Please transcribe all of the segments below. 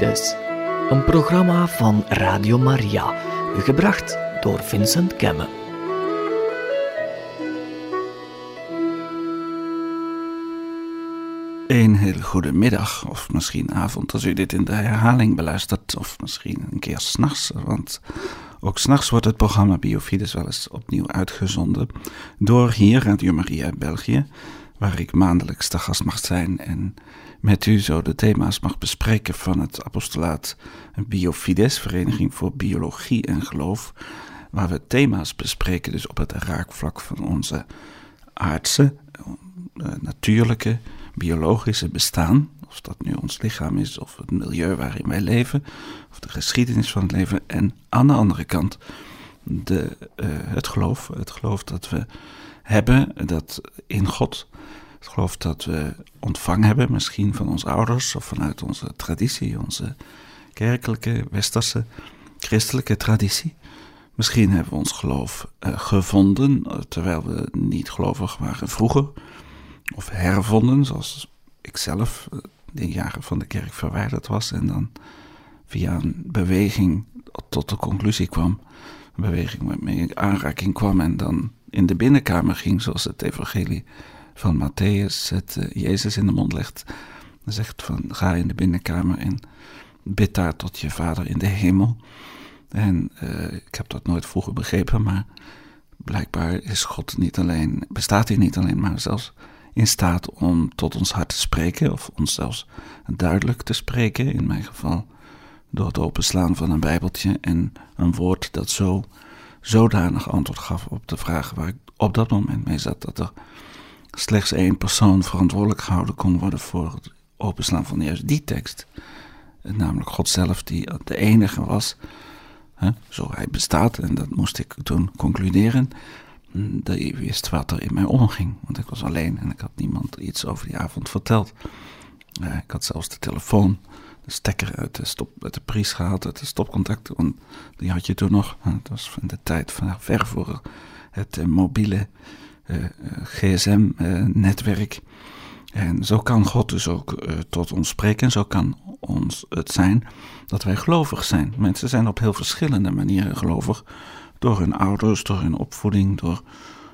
Een programma van Radio Maria, gebracht door Vincent Kemme. Een hele goede middag, of misschien avond als u dit in de herhaling beluistert, of misschien een keer s'nachts, want ook s'nachts wordt het programma Biofides wel eens opnieuw uitgezonden door hier Radio Maria België, waar ik maandelijks te gast mag zijn en met u zo de thema's mag bespreken van het apostolaat Biofides, Vereniging voor Biologie en Geloof, waar we thema's bespreken dus op het raakvlak van onze aardse, eh, natuurlijke, biologische bestaan, of dat nu ons lichaam is, of het milieu waarin wij leven, of de geschiedenis van het leven, en aan de andere kant de, uh, het geloof, het geloof dat we hebben, dat in God, het geloof dat we ontvangen hebben, misschien van onze ouders of vanuit onze traditie, onze kerkelijke, westerse, christelijke traditie. Misschien hebben we ons geloof uh, gevonden, terwijl we niet gelovig waren vroeger of hervonden, zoals ik zelf eh, de jaren van de kerk verwijderd was en dan via een beweging tot de conclusie kwam, een beweging waarmee ik aanraking kwam en dan in de binnenkamer ging, zoals het evangelie van Matthäus het uh, Jezus in de mond legt. Zegt van ga in de binnenkamer en bid daar tot je vader in de hemel. En uh, ik heb dat nooit vroeger begrepen, maar blijkbaar is God niet alleen, bestaat hij niet alleen, maar zelfs in staat om tot ons hart te spreken, of ons zelfs duidelijk te spreken, in mijn geval door het openslaan van een bijbeltje en een woord dat zo zodanig antwoord gaf op de vraag waar ik op dat moment mee zat, dat er slechts één persoon verantwoordelijk gehouden kon worden voor het openslaan van juist die tekst. Namelijk God zelf, die de enige was, hè, zo hij bestaat, en dat moest ik toen concluderen, die wist wat er in mij omging. Want ik was alleen en ik had niemand iets over die avond verteld. Uh, ik had zelfs de telefoon, de stekker uit de, stop, uit de pries gehaald, uit de stopcontact. Want die had je toen nog. Het was van de tijd van ver voor het uh, mobiele gsm-netwerk. en zo kan God dus ook tot ons spreken. Zo kan ons het zijn dat wij gelovig zijn. Mensen zijn op heel verschillende manieren gelovig door hun ouders, door hun opvoeding, door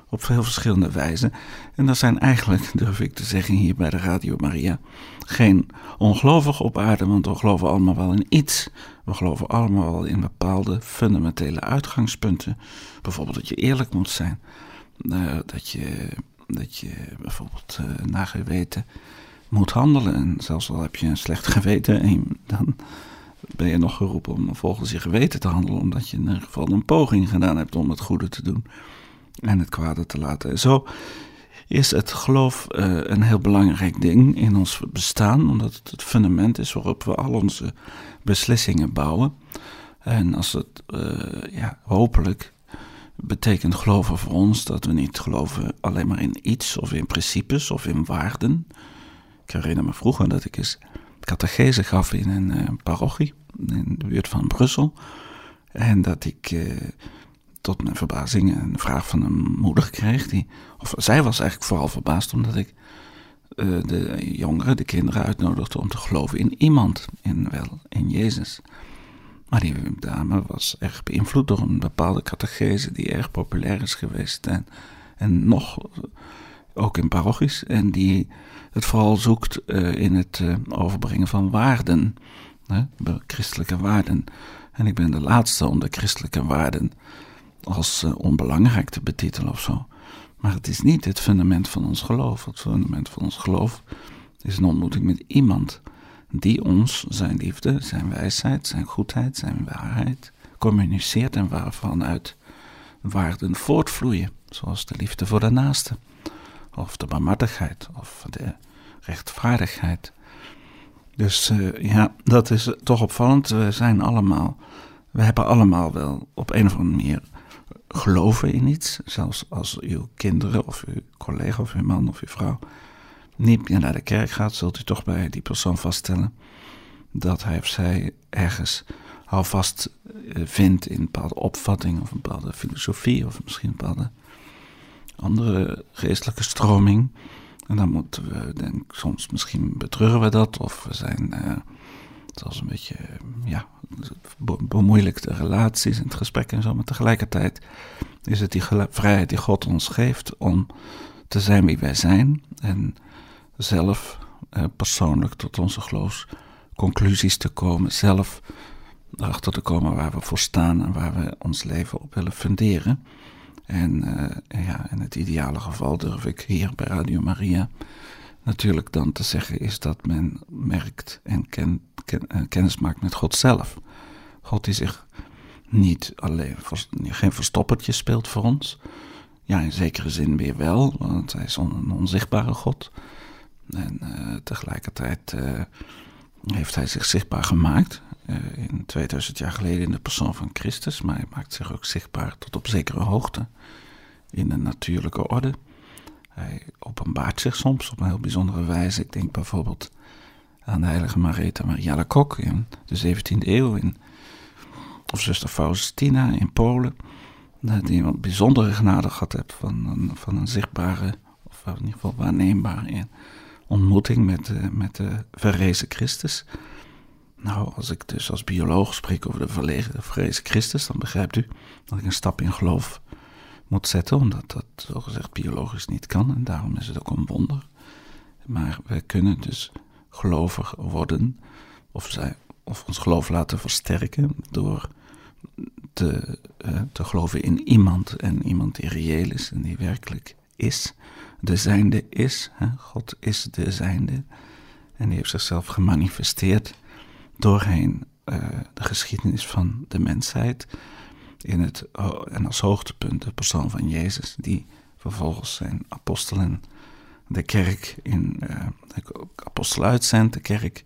op veel verschillende wijzen. En er zijn eigenlijk, durf ik te zeggen hier bij de Radio Maria, geen ongelovigen op aarde, want we geloven allemaal wel in iets. We geloven allemaal wel in bepaalde fundamentele uitgangspunten. Bijvoorbeeld dat je eerlijk moet zijn. Uh, dat, je, dat je bijvoorbeeld uh, naar geweten moet handelen. En zelfs al heb je een slecht geweten, en dan ben je nog geroepen om volgens je geweten te handelen, omdat je in ieder geval een poging gedaan hebt om het goede te doen en het kwade te laten. Zo is het geloof uh, een heel belangrijk ding in ons bestaan, omdat het het fundament is waarop we al onze beslissingen bouwen. En als het, ja, hopelijk betekent geloven voor ons dat we niet geloven alleen maar in iets of in principes of in waarden. Ik herinner me vroeger dat ik eens catechese gaf in een uh, parochie in de buurt van Brussel. En dat ik uh, tot mijn verbazing een vraag van een moeder kreeg. Die, of zij was eigenlijk vooral verbaasd omdat ik uh, de jongeren, de kinderen uitnodigde om te geloven in iemand, in wel, in Jezus. Maar die dame was erg beïnvloed door een bepaalde catechese die erg populair is geweest. En, en nog ook in parochies. En die het vooral zoekt uh, in het uh, overbrengen van waarden. Hè, christelijke waarden. En ik ben de laatste om de christelijke waarden als onbelangrijk te betitelen of zo. Maar het is niet het fundament van ons geloof. Het fundament van ons geloof is een ontmoeting met iemand die ons zijn liefde, zijn wijsheid, zijn goedheid, zijn waarheid communiceert en waarvan uit waarden voortvloeien, zoals de liefde voor de naaste, of de barmhartigheid, of de rechtvaardigheid. Dus uh, ja, dat is toch opvallend. We zijn allemaal, we hebben allemaal wel op een of andere manier geloven in iets. Zelfs als uw kinderen of uw collega of uw man of uw vrouw niet meer naar de kerk gaat, zult u toch bij die persoon vaststellen dat hij of zij ergens houvast uh, vindt in een bepaalde opvatting of een bepaalde filosofie of misschien een bepaalde andere geestelijke stroming En dan moeten we, denk soms misschien betreuren we dat, of we zijn uh, zelfs een beetje, ja, bemoeilijkte relaties in het gesprek en zo. Maar tegelijkertijd is het die vrijheid die God ons geeft om te zijn wie wij zijn en zelf uh, persoonlijk tot onze geloofsconclusies te komen, zelf erachter te komen waar we voor staan en waar we ons leven op willen funderen. En uh, ja, in het ideale geval durf ik hier bij Radio Maria natuurlijk dan te zeggen is dat men merkt en ken, ken, uh, kennis maakt met God zelf. God die zich niet alleen, geen verstoppertje speelt voor ons. Ja, in zekere zin weer wel, want hij is een onzichtbare God. En uh, tegelijkertijd uh, heeft hij zich zichtbaar gemaakt. Uh, in 2000 jaar geleden in de persoon van Christus, maar hij maakt zich ook zichtbaar tot op zekere hoogte in een natuurlijke orde. Hij openbaart zich soms op een heel bijzondere wijze. Ik denk bijvoorbeeld aan de heilige Marita Maria in de 17e eeuw, in, of zuster Faustina in Polen, die een bijzondere genade gehad heeft van een, van een zichtbare, of in ieder geval waarneembare ontmoeting met, de, met de verrezen Christus. Nou, als ik dus als bioloog spreek over de verrezen Christus, dan begrijpt u dat ik een stap in geloof moet zetten, omdat dat zogezegd biologisch niet kan. En daarom is het ook een wonder. Maar we kunnen dus gelovig worden, of, zij, of ons geloof laten versterken door te, uh, te geloven in iemand. En iemand die reëel is en die werkelijk is. De zijnde is. Hè? God is de zijnde. En die heeft zichzelf gemanifesteerd doorheen uh, de geschiedenis van de mensheid in het, en als hoogtepunt de persoon van Jezus, die vervolgens zijn apostelen de kerk in uh, de apostel uitzendt, de kerk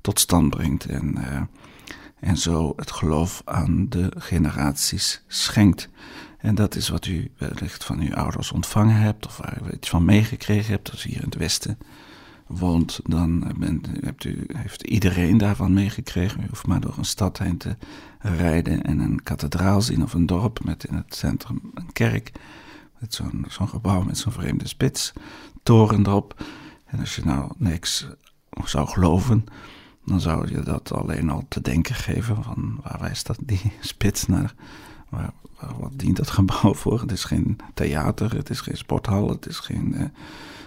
tot stand brengt en, uh, en zo het geloof aan de generaties schenkt. En dat is wat u wellicht van uw ouders ontvangen hebt, of waar u iets van meegekregen hebt, als u hier in het Westen woont, dan bent, hebt u, heeft iedereen daarvan meegekregen. U hoeft maar door een stad heen te rijden en een kathedraal zien of een dorp met in het centrum een kerk. Met zo'n zo'n gebouw met zo'n vreemde spits, toren erop. En als je nou niks zou geloven, dan zou je dat alleen al te denken geven van waar wijst dat die spits naar? Waar, wat dient dat gebouw voor? Het is geen theater, het is geen sporthal, het is geen...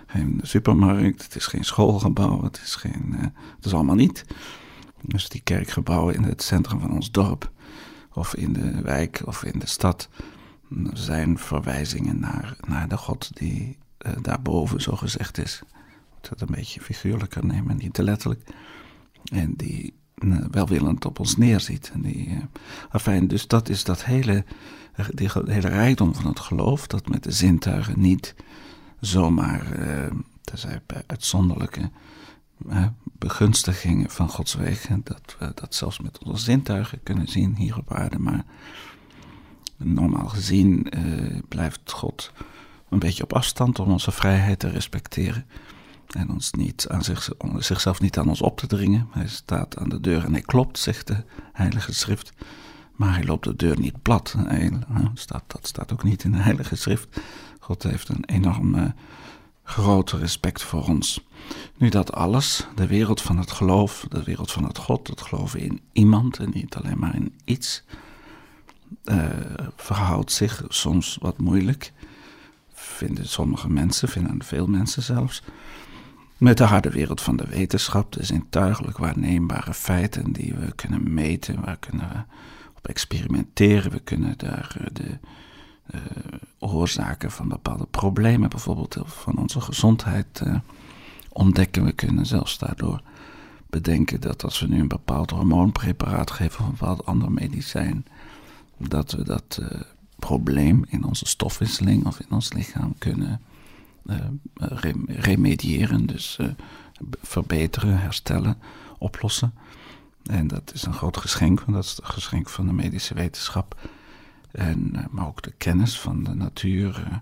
Geen supermarkt, het is geen schoolgebouw, het is, geen, uh, het is allemaal niet. Dus die kerkgebouwen in het centrum van ons dorp, of in de wijk of in de stad, zijn verwijzingen naar, naar de God die uh, daarboven zo gezegd is. Ik het een beetje figuurlijker nemen, niet te letterlijk. En die welwillend op ons neerziet. En die, uh, afijn, dus dat is dat hele, die, hele rijkdom van het geloof, dat met de zintuigen niet zomaar, bij uitzonderlijke begunstigingen van Gods wegen, dat we dat zelfs met onze zintuigen kunnen zien hier op aarde. Maar normaal gezien blijft God een beetje op afstand om onze vrijheid te respecteren. En ons niet aan zich, zichzelf niet aan ons op te dringen. Hij staat aan de deur en hij klopt, zegt de Heilige Schrift. Maar hij loopt de deur niet plat. Staat, dat staat ook niet in de Heilige Schrift. God heeft een enorme grote respect voor ons. Nu dat alles, de wereld van het geloof, de wereld van het God, het geloven in iemand en niet alleen maar in iets, uh, verhoudt zich soms wat moeilijk. Vinden sommige mensen, vinden veel mensen zelfs. Met de harde wereld van de wetenschap, de zintuigelijk waarneembare feiten die we kunnen meten, waar kunnen we op experimenteren. We kunnen daar eh, de uh, oorzaken van bepaalde problemen, bijvoorbeeld van onze gezondheid, ontdekken. We kunnen zelfs daardoor bedenken dat als we nu een bepaald hormoonpreparaat geven of een bepaald ander medicijn, dat we dat probleem in onze stofwisseling of in ons lichaam kunnen remediëren, dus verbeteren, herstellen, oplossen. En dat is een groot geschenk, want dat is het geschenk van de medische wetenschap. En, eh, maar ook de kennis van de natuur, eh,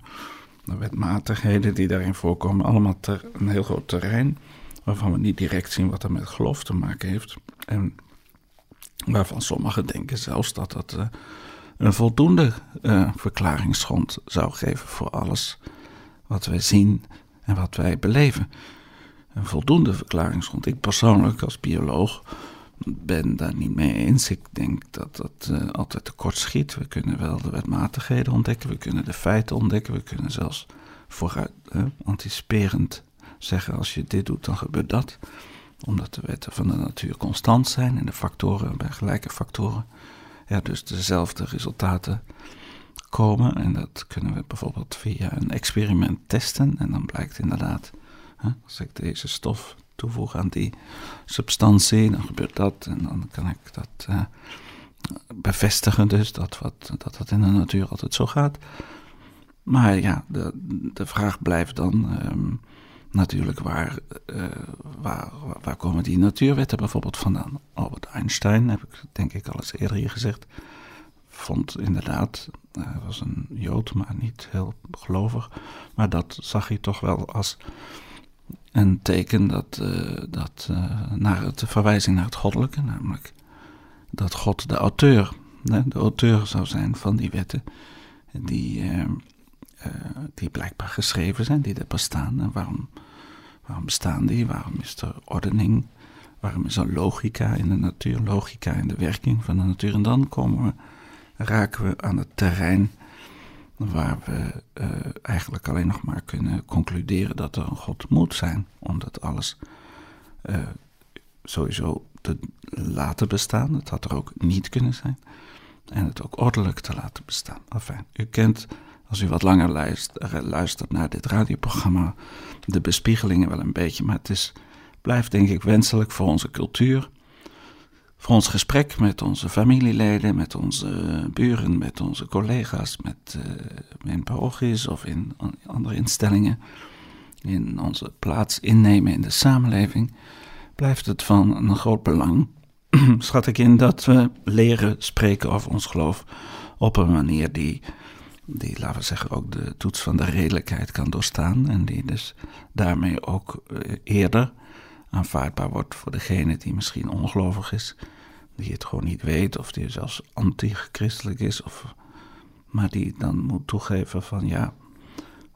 de wetmatigheden die daarin voorkomen. Allemaal ter, een heel groot terrein waarvan we niet direct zien wat er met geloof te maken heeft. En waarvan sommigen denken zelfs dat dat een voldoende verklaringsgrond zou geven voor alles wat wij zien en wat wij beleven. Een voldoende verklaringsgrond. Ik persoonlijk als bioloog ben daar niet mee eens. Ik denk dat dat uh, altijd tekort schiet. We kunnen wel de wetmatigheden ontdekken, we kunnen de feiten ontdekken, we kunnen zelfs vooruit anticiperend zeggen: als je dit doet, dan gebeurt dat. Omdat de wetten van de natuur constant zijn en de factoren bij gelijke factoren, ja, dus dezelfde resultaten komen. En dat kunnen we bijvoorbeeld via een experiment testen. En dan blijkt inderdaad, hè, als ik deze stof toevoeg aan die substantie, dan gebeurt dat. En dan kan ik dat uh, bevestigen, dus dat, wat, dat dat in de natuur altijd zo gaat. Maar ja, de, de vraag blijft dan um, natuurlijk waar, uh, waar, waar komen die natuurwetten bijvoorbeeld vandaan? Albert Einstein, heb ik denk ik al eens eerder hier gezegd, vond inderdaad, hij was een Jood, maar niet heel gelovig, maar dat zag hij toch wel als een teken dat, uh, dat uh, naar het, de verwijzing naar het goddelijke, namelijk dat God de auteur, de auteur zou zijn van die wetten, die, die blijkbaar geschreven zijn, die er bestaan. En waarom, waarom bestaan die? Waarom is er ordening? Waarom is er logica in de natuur, logica in de werking van de natuur? En dan komen we, raken we aan het terrein waar we uh, eigenlijk alleen nog maar kunnen concluderen dat er een God moet zijn, omdat alles uh, sowieso te laten bestaan. Het had er ook niet kunnen zijn. En het ook ordelijk te laten bestaan. Enfin, u kent, als u wat langer luistert, luistert naar dit radioprogramma, de bespiegelingen wel een beetje, maar het is, blijft denk ik wenselijk voor onze cultuur voor ons gesprek met onze familieleden, met onze buren, met onze collega's, met uh, in parochies of in andere instellingen, in onze plaats innemen in de samenleving, blijft het van een groot belang, schat ik in, dat we leren spreken over ons geloof op een manier die, die, laten we zeggen, ook de toets van de redelijkheid kan doorstaan en die dus daarmee ook uh, eerder aanvaardbaar wordt voor degene die misschien ongelovig is, die het gewoon niet weet, of die zelfs anti-christelijk is, of, maar die dan moet toegeven van ja,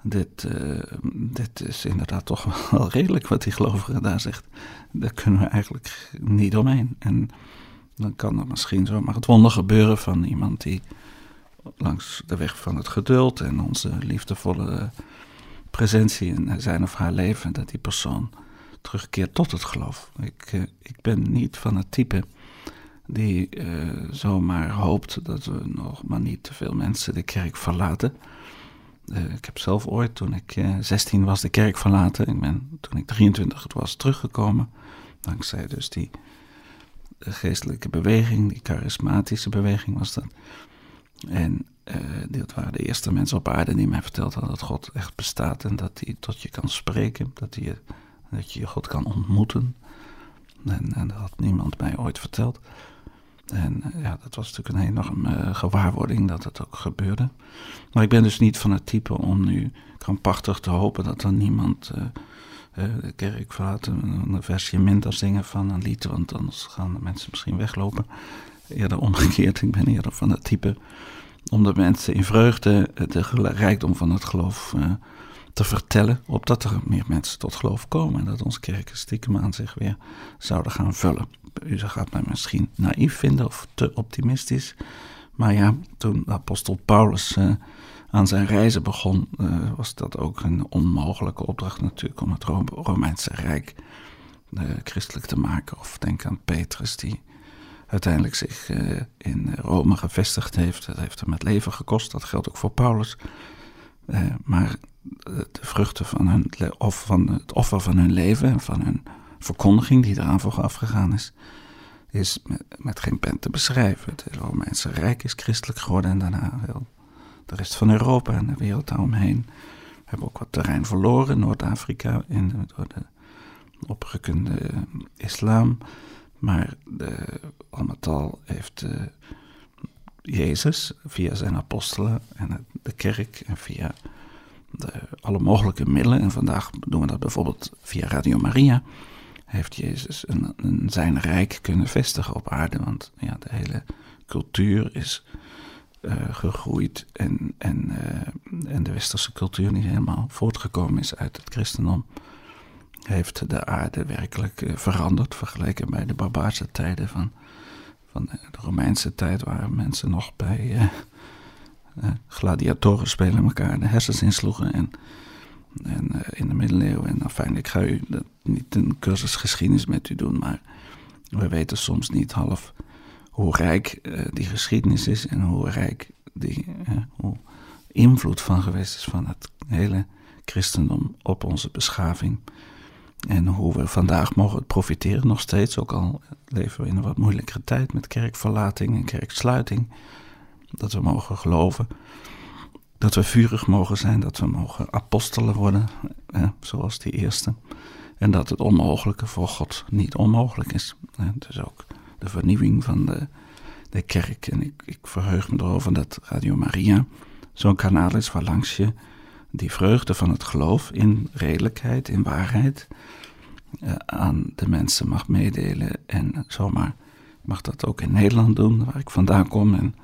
dit, uh, dit is inderdaad toch wel redelijk wat die gelovige daar zegt. Daar kunnen we eigenlijk niet omheen. En dan kan er misschien zomaar het wonder gebeuren van iemand die langs de weg van het geduld en onze liefdevolle presentie in zijn of haar leven, dat die persoon terugkeert tot het geloof. Ik, uh, ik ben niet van het type die uh, zomaar hoopt dat we nog maar niet te veel mensen de kerk verlaten. Uh, ik heb zelf ooit, toen ik uh, 16 was, de kerk verlaten. Ik ben, toen ik 23 was, teruggekomen. Dankzij dus die geestelijke beweging, die charismatische beweging was dat. En dit waren de eerste mensen op aarde die mij vertelden dat God echt bestaat en dat hij tot je kan spreken, dat, hij, dat je God kan ontmoeten. En, en, dat had niemand mij ooit verteld. En eh, ja, dat was natuurlijk een enorme uh, gewaarwording dat het ook gebeurde. Maar ik ben dus niet van het type om nu krampachtig te hopen dat er niemand uh, de kerk verlaat. Een versje minder zingen van een lied, want anders gaan de mensen misschien weglopen. Eerder omgekeerd, ik ben eerder van het type om de mensen in vreugde de rijkdom van het geloof te vertellen, opdat er meer mensen tot geloof komen en dat onze kerken stiekem aan zich weer zouden gaan vullen. U gaat mij misschien naïef vinden of te optimistisch, maar ja, toen apostel Paulus uh, aan zijn reizen begon, uh, was dat ook een onmogelijke opdracht natuurlijk om het Romeinse Rijk uh, christelijk te maken. Of denk aan Petrus die uiteindelijk zich in Rome gevestigd heeft. Dat heeft hem het leven gekost, dat geldt ook voor Paulus. maar de vruchten van, hun, of van het offer van hun leven en van hun verkondiging die eraan vooraf gegaan is, is met, geen pen te beschrijven. Het hele Romeinse Rijk is christelijk geworden en daarna heel de rest van Europa en de wereld daaromheen. We hebben ook wat terrein verloren, Noord-Afrika, door de opgekunde islam. Maar de, al met al heeft uh, Jezus via zijn apostelen en de kerk en via alle mogelijke middelen, en vandaag doen we dat bijvoorbeeld via Radio Maria, heeft Jezus een, een, zijn rijk kunnen vestigen op aarde. Want ja, de hele cultuur is gegroeid. En, en, en de westerse cultuur niet helemaal voortgekomen is uit het christendom, heeft de aarde werkelijk veranderd vergeleken bij de barbaarse tijden van, van de Romeinse tijd, waar mensen nog bij gladiatoren spelen elkaar de hersens insloegen en en uh, in de middeleeuwen. En enfin, ik ga u niet een cursus geschiedenis met u doen, maar we weten soms niet half hoe rijk uh, die geschiedenis is en hoe rijk die hoe invloed van geweest is van het hele christendom op onze beschaving. En hoe we vandaag mogen profiteren nog steeds, ook al leven we in een wat moeilijkere tijd met kerkverlating en kerksluiting. Dat we mogen geloven dat we vurig mogen zijn, dat we mogen apostelen worden, zoals die eerste. En dat het onmogelijke voor God niet onmogelijk is. Hè, dus ook de vernieuwing van de, de kerk. En ik, ik verheug me erover dat Radio Maria zo'n kanaal is waarlangs je die vreugde van het geloof in redelijkheid, in waarheid, eh, aan de mensen mag meedelen. En zomaar mag dat ook in Nederland doen, waar ik vandaan kom en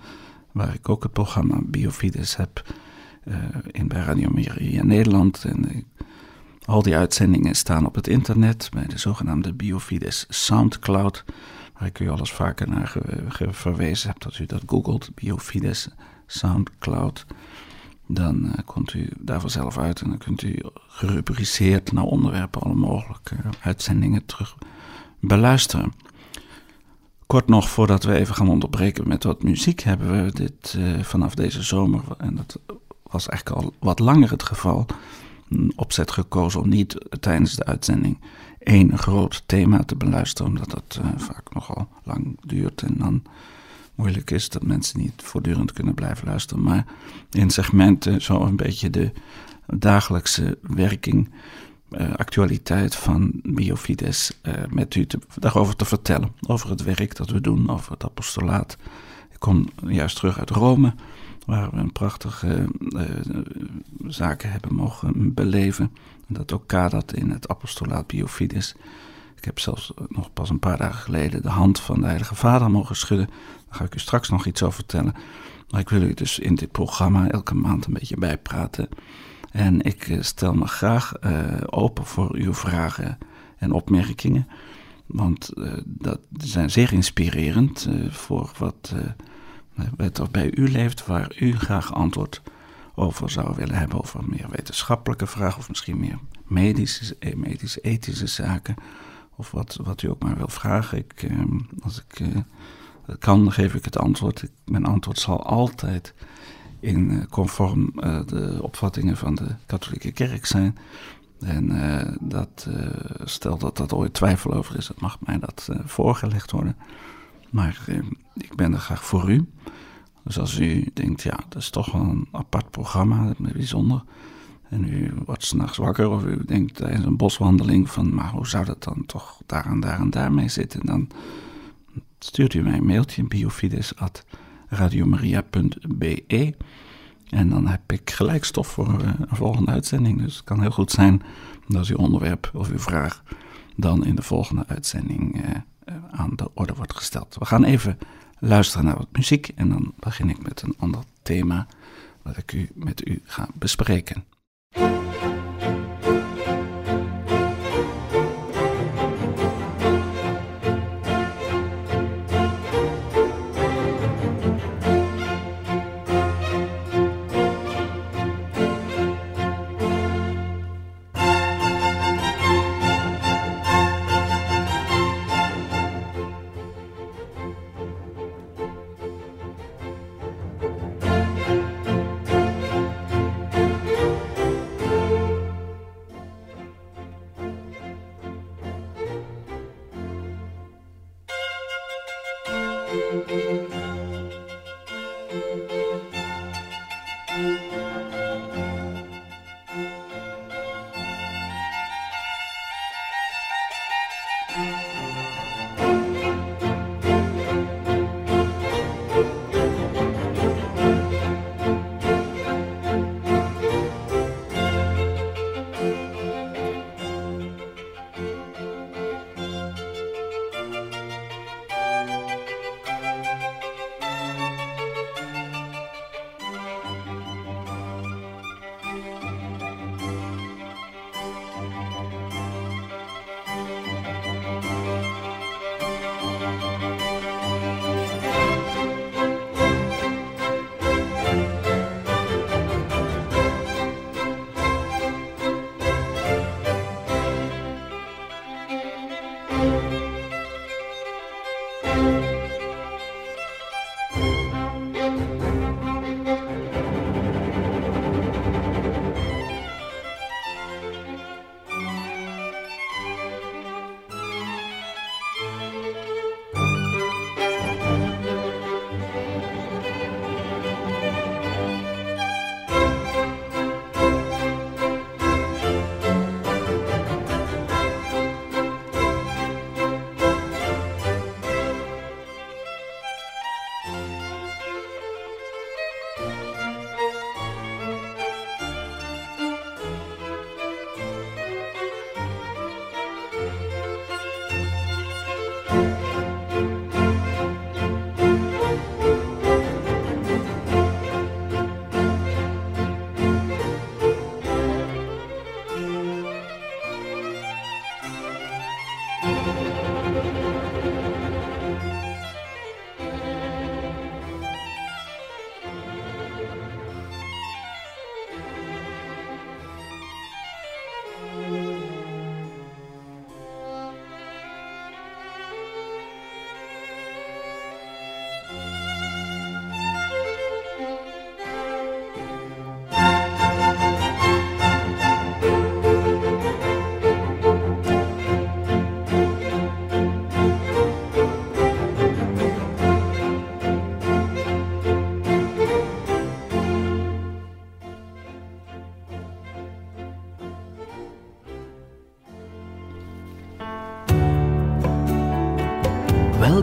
waar ik ook het programma Biofides heb uh, in bij Radio Maria Nederland. En uh, al die uitzendingen staan op het internet bij de zogenaamde Biofides Soundcloud, waar ik u alles vaker naar verwezen heb dat u dat googelt, Biofides Soundcloud. Dan uh, komt u daar vanzelf uit en dan kunt u gerubriceerd naar onderwerpen alle mogelijke uitzendingen terug beluisteren. Kort nog voordat we even gaan onderbreken met wat muziek, hebben we dit uh, vanaf deze zomer, en dat was eigenlijk al wat langer het geval, een opzet gekozen om niet tijdens de uitzending één groot thema te beluisteren, omdat dat uh, vaak nogal lang duurt en dan moeilijk is dat mensen niet voortdurend kunnen blijven luisteren, maar in segmenten zo een beetje de dagelijkse werking uh, actualiteit van Biofides uh, met u daarover te vertellen. Over het werk dat we doen, over het apostolaat. Ik kom juist terug uit Rome, waar we een prachtige uh, zaken hebben mogen beleven. En dat ook kadert in het apostolaat Biofides. Ik heb zelfs nog pas een paar dagen geleden de hand van de Heilige Vader mogen schudden. Daar ga ik u straks nog iets over vertellen. Maar ik wil u dus in dit programma elke maand een beetje bijpraten en ik eh, stel me graag uh, open voor uw vragen en opmerkingen. Want uh, dat zijn zeer inspirerend voor wat, er bij u leeft, waar u graag antwoord over zou willen hebben. Over meer wetenschappelijke vragen of misschien meer medische, ethische zaken. Of wat, wat u ook maar wil vragen. Ik, als ik kan, geef ik het antwoord. Mijn antwoord zal altijd in eh, conform uh, de opvattingen van de katholieke kerk zijn. En uh, dat, stel dat dat ooit twijfel over is, dat mag mij dat voorgelegd worden. Maar ik ben er graag voor u. Dus als u denkt, ja, dat is toch wel een apart programma, dat is bijzonder. En u wordt s'nachts wakker of u denkt tijdens een boswandeling van, maar hoe zou dat dan toch daar en daar en daar mee zitten? Dan stuurt u mij een mailtje, biofides@ radiomaria.be. En dan heb ik gelijk stof voor eh, een volgende uitzending. Dus het kan heel goed zijn dat uw onderwerp of uw vraag dan in de volgende uitzending eh, eh, aan de orde wordt gesteld. We gaan even luisteren naar wat muziek en dan begin ik met een ander thema wat ik u, met u ga bespreken.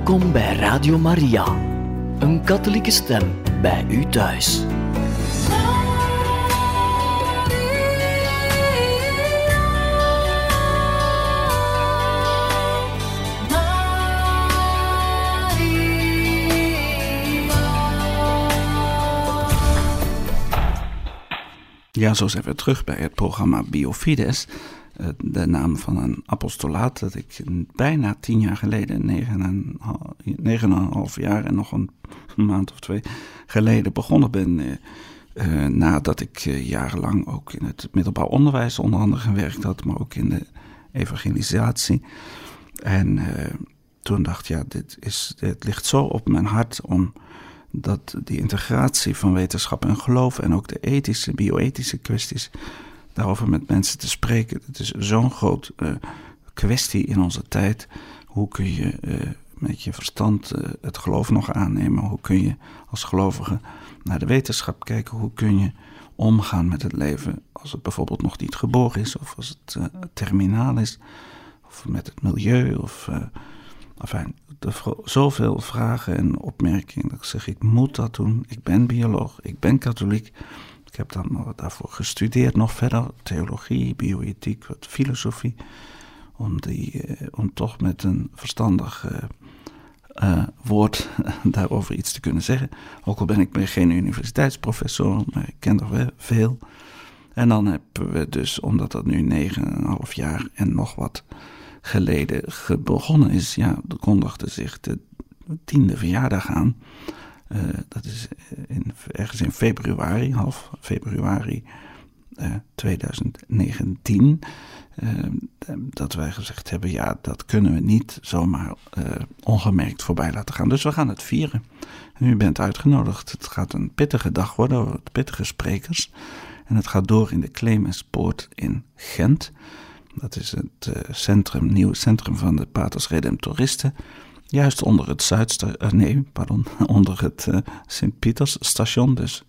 Welkom bij Radio Maria, een katholieke stem bij u thuis. Ja, zo zijn we terug bij het programma Biofides. Eh, de naam van een apostolaat dat ik bijna tien jaar geleden, negen en een half jaar en nog een maand of twee geleden begonnen ben. Eh, eh, nadat ik jarenlang ook in het middelbaar onderwijs onder andere gewerkt had, maar ook in de evangelisatie. En toen dacht ik, ja, dit, is, dit ligt zo op mijn hart om dat die integratie van wetenschap en geloof en ook de ethische, bioethische kwesties daarover met mensen te spreken. Het is zo'n groot uh, kwestie in onze tijd. Hoe kun je uh, met je verstand uh, het geloof nog aannemen? Hoe kun je als gelovige naar de wetenschap kijken? Hoe kun je omgaan met het leven als het bijvoorbeeld nog niet geboren is of als het terminaal is? Of met het milieu of... Enfin, zoveel vragen en opmerkingen. Dat ik zeg, ik moet dat doen. Ik ben bioloog, ik ben katholiek. Heb dan daarvoor gestudeerd nog verder. Theologie, bioethiek, wat filosofie. Om, die, eh, om toch met een verstandig uh, woord daarover iets te kunnen zeggen. Ook al ben ik geen universiteitsprofessor, maar ik ken er wel veel. En dan hebben we dus, omdat dat nu negen en een half jaar en nog wat geleden begonnen is, ja, kondigde zich de tiende verjaardag aan. Uh, dat is in, ergens in februari, half februari uh, 2019. Uh, dat wij gezegd hebben, ja, dat kunnen we niet zomaar eh, ongemerkt voorbij laten gaan. Dus we gaan het vieren. En u bent uitgenodigd. Het gaat een pittige dag worden, pittige sprekers. En het gaat door in de Clemenspoort in Gent. Dat is het centrum, nieuw centrum van de Paters Redemptoristen. Juist onder het Zuidstation, uh, nee, pardon, onder het uh, Sint-Pieters station, dus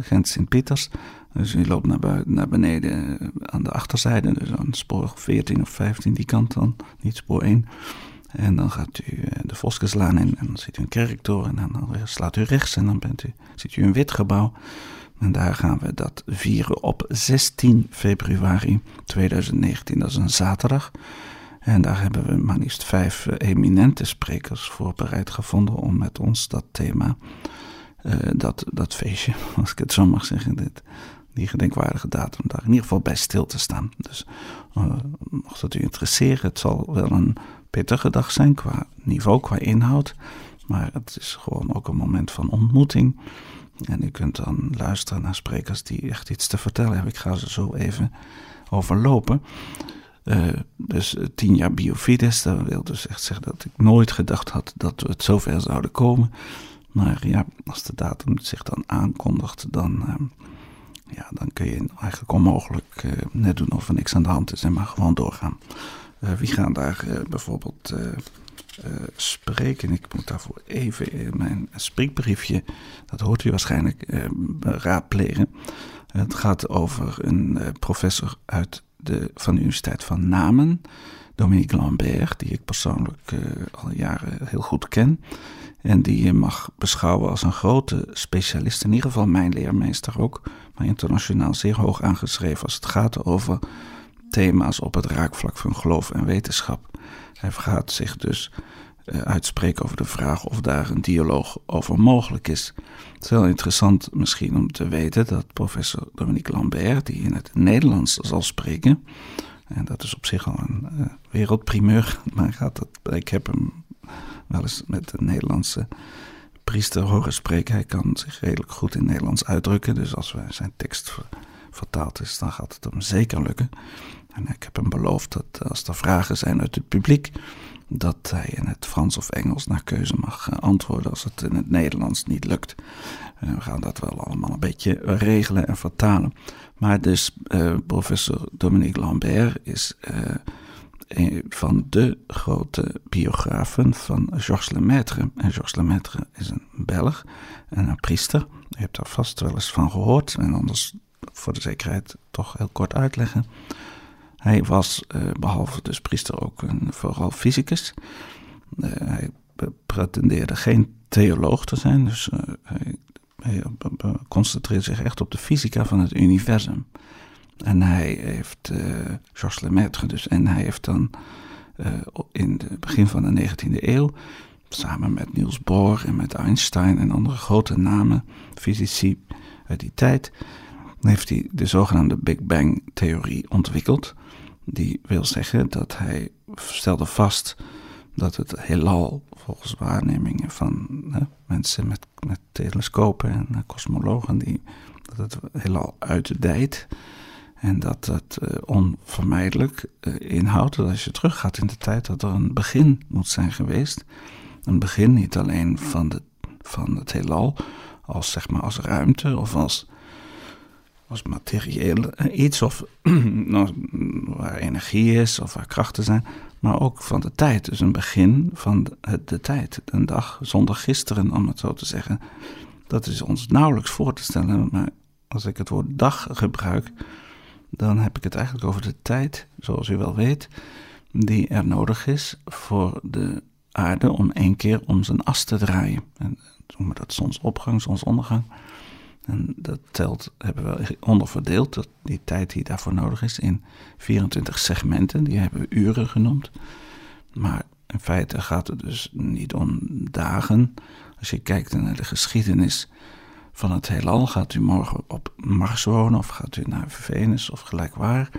Gent-Sint-Pieters. Dus u loopt naar, naar beneden aan de achterzijde, dus aan spoor 14 of 15, die kant dan, niet spoor 1. En dan gaat u de Voskeslaan in en dan ziet u een kerktoren en dan slaat u rechts en dan bent u, ziet u een wit gebouw. En daar gaan we dat vieren op 16 februari 2019. Dat is een zaterdag. En daar hebben we maar liefst vijf eh, eminente sprekers voor bereid gevonden om met ons dat thema, uh, dat, dat feestje, als ik het zo mag zeggen, die gedenkwaardige datum, daar in ieder geval bij stil te staan. Dus uh, mocht het u interesseren, het zal wel een pittige dag zijn qua niveau, qua inhoud. Maar het is gewoon ook een moment van ontmoeting. En u kunt dan luisteren naar sprekers die echt iets te vertellen hebben. Ik ga ze zo even overlopen. Uh, dus eh, tien jaar biofides, dat wil dus echt zeggen dat ik nooit gedacht had dat we het zover zouden komen. Maar ja, als de datum zich dan aankondigt, dan, uh, ja, dan kun je eigenlijk onmogelijk net doen of er niks aan de hand is en maar gewoon doorgaan. wie gaan daar bijvoorbeeld spreken. Ik moet daarvoor even in mijn spreekbriefje, dat hoort u waarschijnlijk, raadplegen. Het gaat over een professor uit de, van de Universiteit van Namen, Dominique Lambert, die ik persoonlijk al jaren heel goed ken. En die je mag beschouwen als een grote specialist, in ieder geval mijn leermeester ook, maar internationaal zeer hoog aangeschreven als het gaat over thema's op het raakvlak van geloof en wetenschap. Hij gaat zich dus uitspreken over de vraag of daar een dialoog over mogelijk is. Het is heel interessant misschien om te weten dat professor Dominique Lambert, die in het Nederlands zal spreken, en dat is op zich al een uh, wereldprimeur, maar gaat dat, ik heb hem wel eens met een Nederlandse priester horen spreken. Hij kan zich redelijk goed in Nederlands uitdrukken, dus als zijn tekst vertaald is, dan gaat het hem zeker lukken. En ik heb hem beloofd dat als er vragen zijn uit het publiek, dat hij in het Frans of Engels naar keuze mag eh, antwoorden als het in het Nederlands niet lukt. Uh, we gaan dat wel allemaal een beetje regelen en vertalen. Maar dus uh, professor Dominique Lambert is een van de grote biografen van Georges Lemaitre. En Georges Lemaitre is een Belg en een priester. Je hebt daar vast wel eens van gehoord en anders voor de zekerheid toch heel kort uitleggen. Hij was, uh, behalve dus priester, ook een vooral fysicus. hij pretendeerde geen theoloog te zijn, dus hij, hij concentreerde zich echt op de fysica van het universum. En hij heeft, Georges Lemaitre dus, en hij heeft dan in het begin van de 19e eeuw samen met Niels Bohr en met Einstein en andere grote namen, fysici uit die tijd, heeft hij de zogenaamde Big Bang-theorie ontwikkeld. Die wil zeggen dat hij stelde vast dat het heelal, volgens waarnemingen van hè, mensen met, met telescopen en kosmologen, die, dat het heelal uitdijt. En dat het uh, onvermijdelijk uh, inhoudt dat als je teruggaat in de tijd, dat er een begin moet zijn geweest een begin niet alleen van, de, van het heelal, als, zeg maar, als ruimte of als, als materieel iets, of nou, waar energie is of waar krachten zijn, maar ook van de tijd. Dus een begin van de, de tijd. Een dag zonder gisteren, om het zo te zeggen. Dat is ons nauwelijks voor te stellen, maar als ik het woord dag gebruik, dan heb ik het eigenlijk over de tijd, zoals u wel weet, die er nodig is voor de aarde om één keer om zijn as te draaien. En noemen dat zonsopgang, zonsondergang. En dat telt, hebben we onderverdeeld, dat die tijd die daarvoor nodig is, in 24 segmenten. Die hebben we uren genoemd. Maar in feite gaat het dus niet om dagen. Als je kijkt naar de geschiedenis van het heelal, gaat u morgen op Mars wonen of gaat u naar Venus of gelijk waar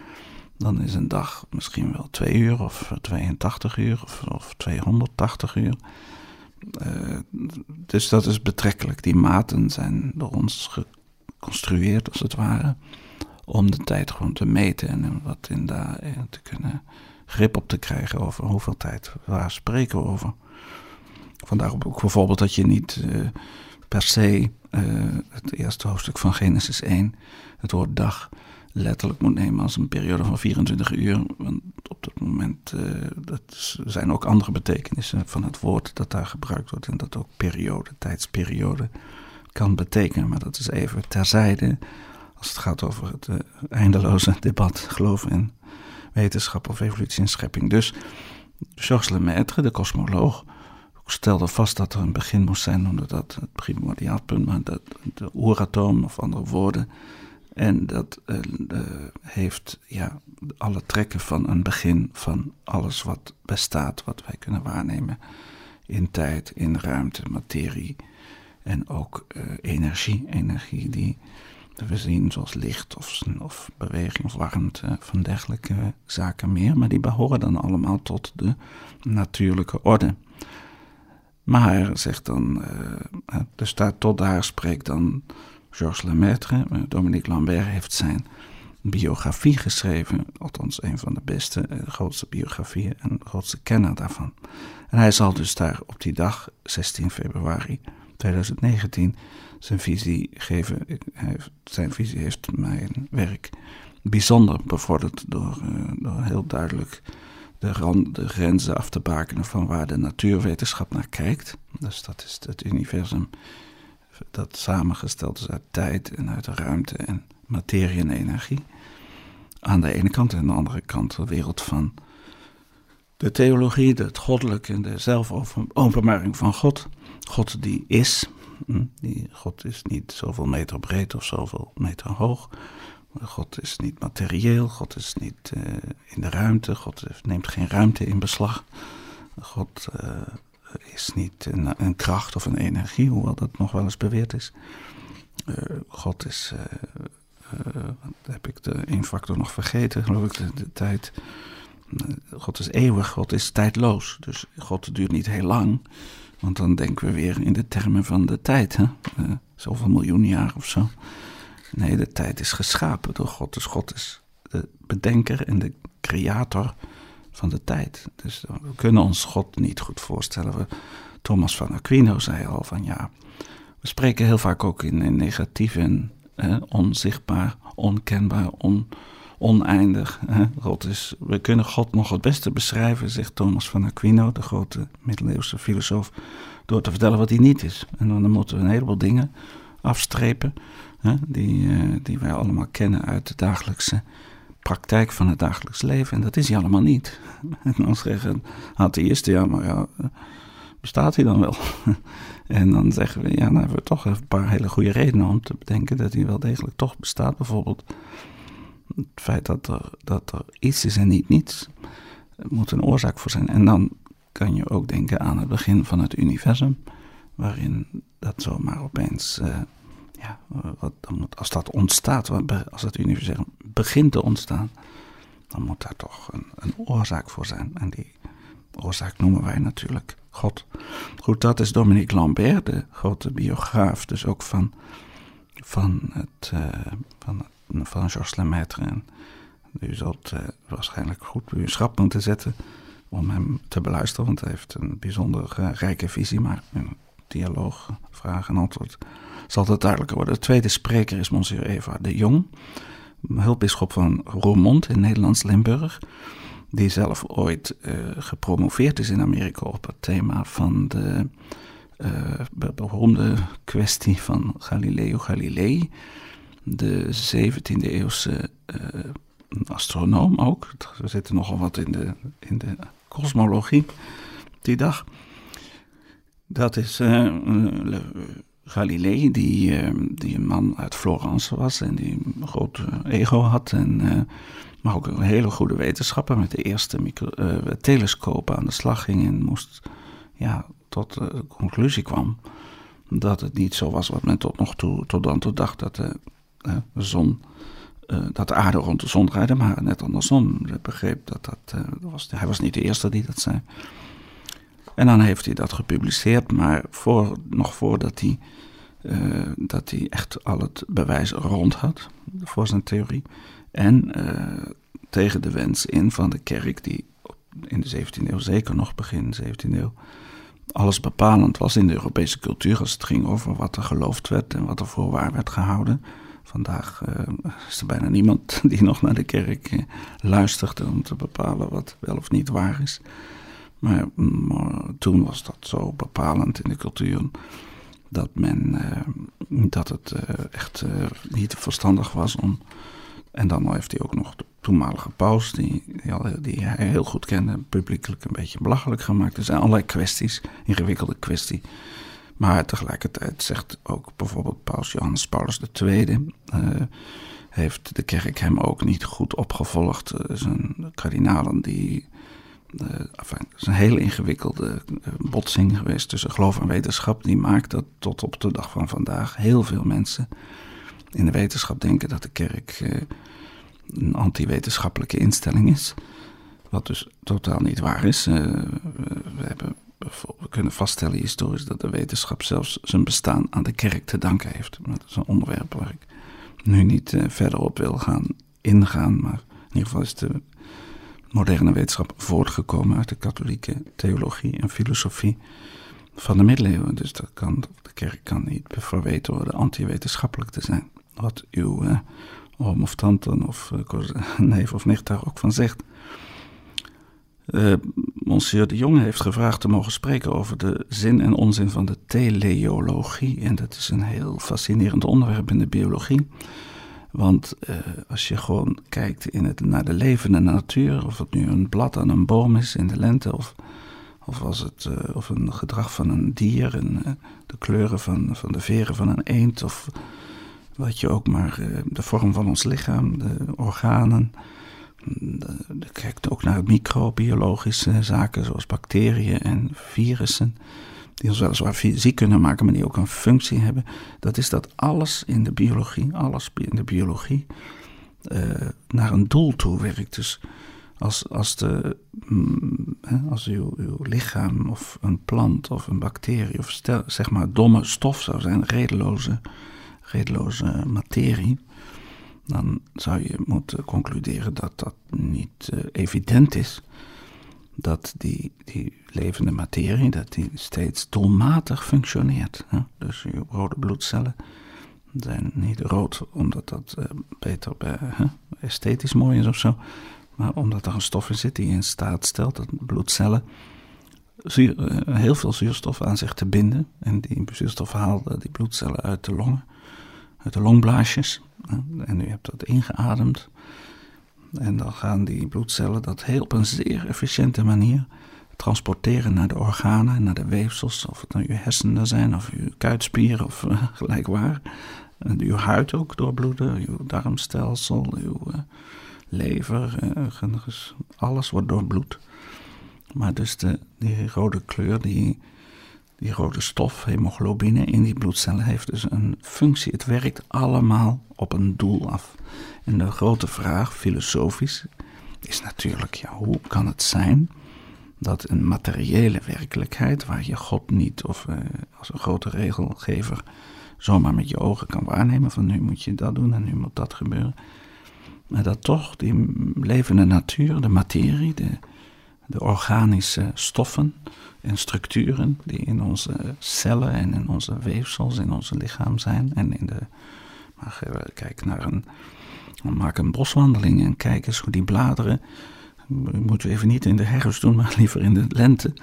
dan is een dag misschien wel twee uur of 82 uur of, of 280 uur. Uh, dus dat is betrekkelijk. Die maten zijn door ons geconstrueerd, als het ware, om de tijd gewoon te meten en wat in daar eh, te kunnen grip op te krijgen over hoeveel tijd, waar spreken over. Vandaar ook bijvoorbeeld dat je niet uh, per se het eerste hoofdstuk van Genesis 1, het woord dag, letterlijk moet nemen als een periode van 24 uur. Want op dat moment uh, dat zijn ook andere betekenissen van het woord dat daar gebruikt wordt. En dat ook periode, tijdsperiode kan betekenen. Maar dat is even terzijde als het gaat over het uh, eindeloze debat geloof in wetenschap of evolutie en schepping. Dus Georges Lemaitre, de kosmoloog, stelde vast dat er een begin moest zijn, omdat dat het primordiaalpunt, maar dat de oeratoom of andere woorden en dat uh, heeft ja, alle trekken van een begin van alles wat bestaat, wat wij kunnen waarnemen in tijd, in ruimte, materie en ook uh, energie. Energie die we zien zoals licht of, of beweging of warmte van dergelijke zaken meer, maar die behoren dan allemaal tot de natuurlijke orde. Maar, zegt dan, dus daar, tot daar spreekt dan Georges Lemaitre, eh, Dominique Lambert, heeft zijn biografie geschreven. Althans, een van de beste, de eh, grootste biografieën en de grootste kenner daarvan. En hij zal dus daar op die dag, 16 februari 2019, zijn visie geven. Zijn visie heeft mijn werk bijzonder bevorderd door, eh, door heel duidelijk de, rand, de grenzen af te bakenen van waar de natuurwetenschap naar kijkt. Dus dat is het universum dat samengesteld is uit tijd en uit ruimte en materie en energie. Aan de ene kant en aan de andere kant de wereld van de theologie, het goddelijke en de zelfopenbaring van God. God die is. Hm, die God is niet zoveel meter breed of zoveel meter hoog. God is niet materieel, God is niet uh, in de ruimte, God neemt geen ruimte in beslag. God uh, is niet een, kracht of een energie, hoewel dat nog wel eens beweerd is. Uh, God is, uh, heb ik de één factor nog vergeten, geloof ik, de, de tijd. God is eeuwig, God is tijdloos. Dus God duurt niet heel lang. Want dan denken we weer in de termen van de tijd. Hè? zoveel miljoen jaar of zo. Nee, de tijd is geschapen door God. Dus God is de bedenker en de creator van de tijd. Dus we kunnen ons God niet goed voorstellen. We, Thomas van Aquino zei al van ja, we spreken heel vaak ook in, in negatief en onzichtbaar, onkenbaar, on, oneindig. God is, we kunnen God nog het beste beschrijven, zegt Thomas van Aquino, de grote middeleeuwse filosoof, door te vertellen wat hij niet is. En dan moeten we een heleboel dingen afstrepen, die, uh, die wij allemaal kennen uit de dagelijkse praktijk van het dagelijks leven. En dat is hij allemaal niet. En dan zeggen atheïsten, ja, maar ja, bestaat hij dan wel? En dan zeggen we, ja, dan hebben we toch een paar hele goede redenen om te bedenken dat hij wel degelijk toch bestaat. Bijvoorbeeld het feit dat er, dat er iets is en niet niets. Moet een oorzaak voor zijn. En dan kan je ook denken aan het begin van het universum, waarin dat zomaar opeens, uh, ja, als dat ontstaat, als het universum begint te ontstaan, dan moet daar toch een, een oorzaak voor zijn. En die oorzaak noemen wij natuurlijk God. Goed, dat is Dominique Lambert, de grote biograaf, dus ook van, van, het, uh, van, van Georges Lemaitre. En u zult uh, waarschijnlijk goed uw schrap moeten zetten om hem te beluisteren, want hij heeft een bijzonder uh, rijke visie, maar dialoog, vraag en antwoord zal het duidelijker worden. De tweede spreker is Monsieur Eva de Jong, hulpbisschop van Roermond in Nederlands-Limburg die zelf ooit uh, gepromoveerd is in Amerika op het thema van de uh, beroemde kwestie van Galileo Galilei, de 17e eeuwse uh, astronoom ook. We zitten nogal wat in de, in de kosmologie die dag. Dat is Galilei, die, die een man uit Florence was en die een groot ego had en maar ook een hele goede wetenschapper met de eerste micro, uh, telescoop aan de slag ging en moest ja, tot de conclusie kwam dat het niet zo was wat men tot nog toe tot dan toe dacht dat de, zon, dat de aarde rond de zon draaide, maar net andersom. Hij begreep dat dat, was, hij was niet de eerste die dat zei. En dan heeft hij dat gepubliceerd, maar voor, nog voordat hij, dat hij echt al het bewijs rond had voor zijn theorie, en uh, tegen de wens in van de kerk, die in de 17e eeuw, zeker nog begin 17e eeuw, alles bepalend was in de Europese cultuur als het ging over wat er geloofd werd en wat er voor waar werd gehouden. Vandaag uh, is er bijna niemand die nog naar de kerk luistert om te bepalen wat wel of niet waar is. Maar, maar toen was dat zo bepalend in de cultuur dat men dat het echt niet verstandig was om en dan heeft hij ook nog de toenmalige paus, die, die, hij heel goed kende, publiekelijk een beetje belachelijk gemaakt. Er zijn allerlei kwesties, ingewikkelde kwestie. Maar tegelijkertijd zegt ook bijvoorbeeld paus Johannes Paulus II... Heeft de kerk hem ook niet goed opgevolgd. Zijn kardinalen die... Enfin, het is een hele ingewikkelde botsing geweest tussen geloof en wetenschap. Die maakt dat tot op de dag van vandaag heel veel mensen in de wetenschap denken dat de kerk eh, een anti-wetenschappelijke instelling is. Wat dus totaal niet waar is. We, hebben, kunnen vaststellen historisch dat de wetenschap zelfs zijn bestaan aan de kerk te danken heeft. Dat is een onderwerp waar ik nu niet verder op wil gaan ingaan. Maar in ieder geval is de moderne wetenschap voortgekomen uit de katholieke theologie en filosofie van de middeleeuwen. Dus dat kan, de kerk kan niet verweten worden anti-wetenschappelijk te zijn wat uw uh, oom of tante of uh, neef of nicht daar ook van zegt. Uh, Monsieur de Jong heeft gevraagd te mogen spreken over de zin en onzin van de teleologie. En dat is een heel fascinerend onderwerp in de biologie. Want uh, als je gewoon kijkt in het, naar de levende natuur, of het nu een blad aan een boom is in de lente, of, of, was het, uh, of een gedrag van een dier, en, uh, de kleuren van, van de veren van een eend, of wat je ook maar, eh, de vorm van ons lichaam, de organen. Je kijkt ook naar microbiologische zaken zoals bacteriën en virussen. Die ons weliswaar fysiek kunnen maken, maar die ook een functie hebben. Dat is dat alles in de biologie, alles in de biologie, uh, naar een doel toe werkt. Dus als, als, de, mm, als uw, lichaam of een plant of een bacterie of stel, zeg maar domme stof zou zijn, redeloze redeloze materie, dan zou je moeten concluderen dat dat niet uh, evident is. Dat die, die levende materie, dat die steeds doelmatig functioneert. Dus je rode bloedcellen zijn niet rood omdat dat uh, beter esthetisch mooi is of zo. Maar omdat er een stof in zit die in staat stelt dat bloedcellen uh, heel veel zuurstof aan zich te binden. En die zuurstof haalde die bloedcellen uit de longen uit de longblaasjes. En u hebt dat ingeademd. En dan gaan die bloedcellen dat heel op een zeer efficiënte manier transporteren naar de organen, naar de weefsels, of het nou uw hersenen zijn, of uw kuitspieren, of uh, gelijk waar. Uw huid ook doorbloeden, uw darmstelsel, uw uh, lever, uh, alles wordt doorbloed. Maar dus de, die rode kleur, die, die rode stof, hemoglobine in die bloedcellen, heeft dus een functie. Het werkt allemaal op een doel af. En de grote vraag, filosofisch, is natuurlijk, ja, hoe kan het zijn dat een materiële werkelijkheid, waar je God niet of uh, als een grote regelgever zomaar met je ogen kan waarnemen van nu moet je dat doen en nu moet dat gebeuren, maar dat toch die levende natuur, de materie, de, de organische stoffen en structuren die in onze cellen en in onze weefsels, in ons lichaam zijn en in de, maar kijk naar een, maak een boswandeling en kijk eens hoe die bladeren moeten we even niet in de herfst doen, maar liever in de lente.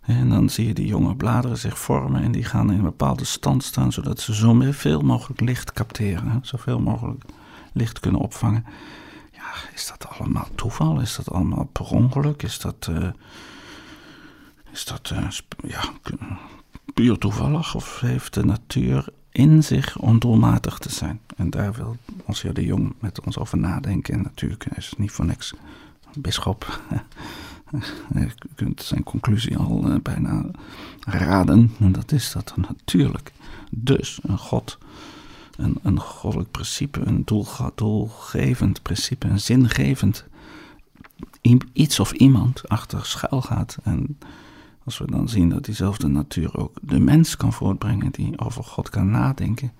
En dan zie je die jonge bladeren zich vormen en die gaan in een bepaalde stand staan, zodat ze zo veel mogelijk licht capteren, zoveel mogelijk licht kunnen opvangen. Ja, is dat allemaal toeval? Is dat allemaal per ongeluk? Is dat, uh, is dat uh, ja, puur toevallig? Of heeft de natuur in zich ondoelmatig te zijn? En daar wil Monsieur de Jong met ons over nadenken. En natuurlijk is het niet voor niks bisschop. Je kunt zijn conclusie al uh, bijna raden. En dat is dat er natuurlijk dus een God, een, een goddelijk principe, een doel, doelgevend principe, een zingevend iets of iemand achter schuil gaat. En als we dan zien dat diezelfde natuur ook de mens kan voortbrengen, die over God kan nadenken,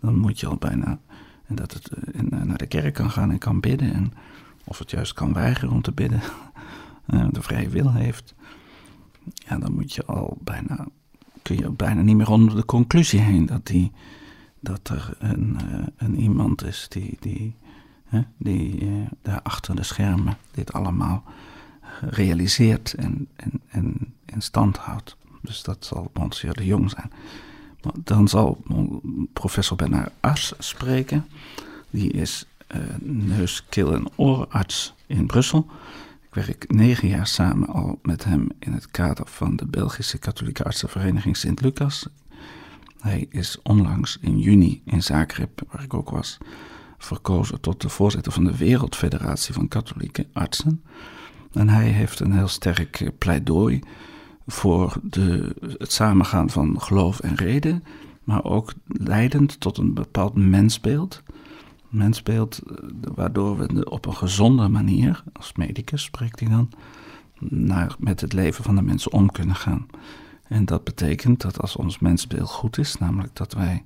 dan moet je al bijna. En dat het eh, naar de kerk kan gaan en kan bidden. En of het juist kan weigeren om te bidden, eh, de vrije wil heeft, ja, dan moet je al bijna, kun je bijna niet meer onder de conclusie heen dat, die, dat er een, uh, een iemand is die, die, die uh, daar achter de schermen dit allemaal realiseert en, en, en in stand houdt. Dus dat zal Monsieur de Jong zijn. Dan zal professor Bernard As spreken. Die is neus, keel- en oorarts in Brussel. Ik werk negen jaar samen al met hem in het kader van de Belgische Katholieke Artsenvereniging Sint-Lucas. Hij is onlangs in juni in Zagreb, waar ik ook was, verkozen tot de voorzitter van de Wereldfederatie van Katholieke Artsen. En hij heeft een heel sterk pleidooi voor de, het samengaan van geloof en reden, maar ook leidend tot een bepaald mensbeeld mensbeeld, eh, waardoor we op een gezonde manier, als medicus spreekt hij dan, naar, met het leven van de mensen om kunnen gaan. En dat betekent dat als ons mensbeeld goed is, namelijk dat wij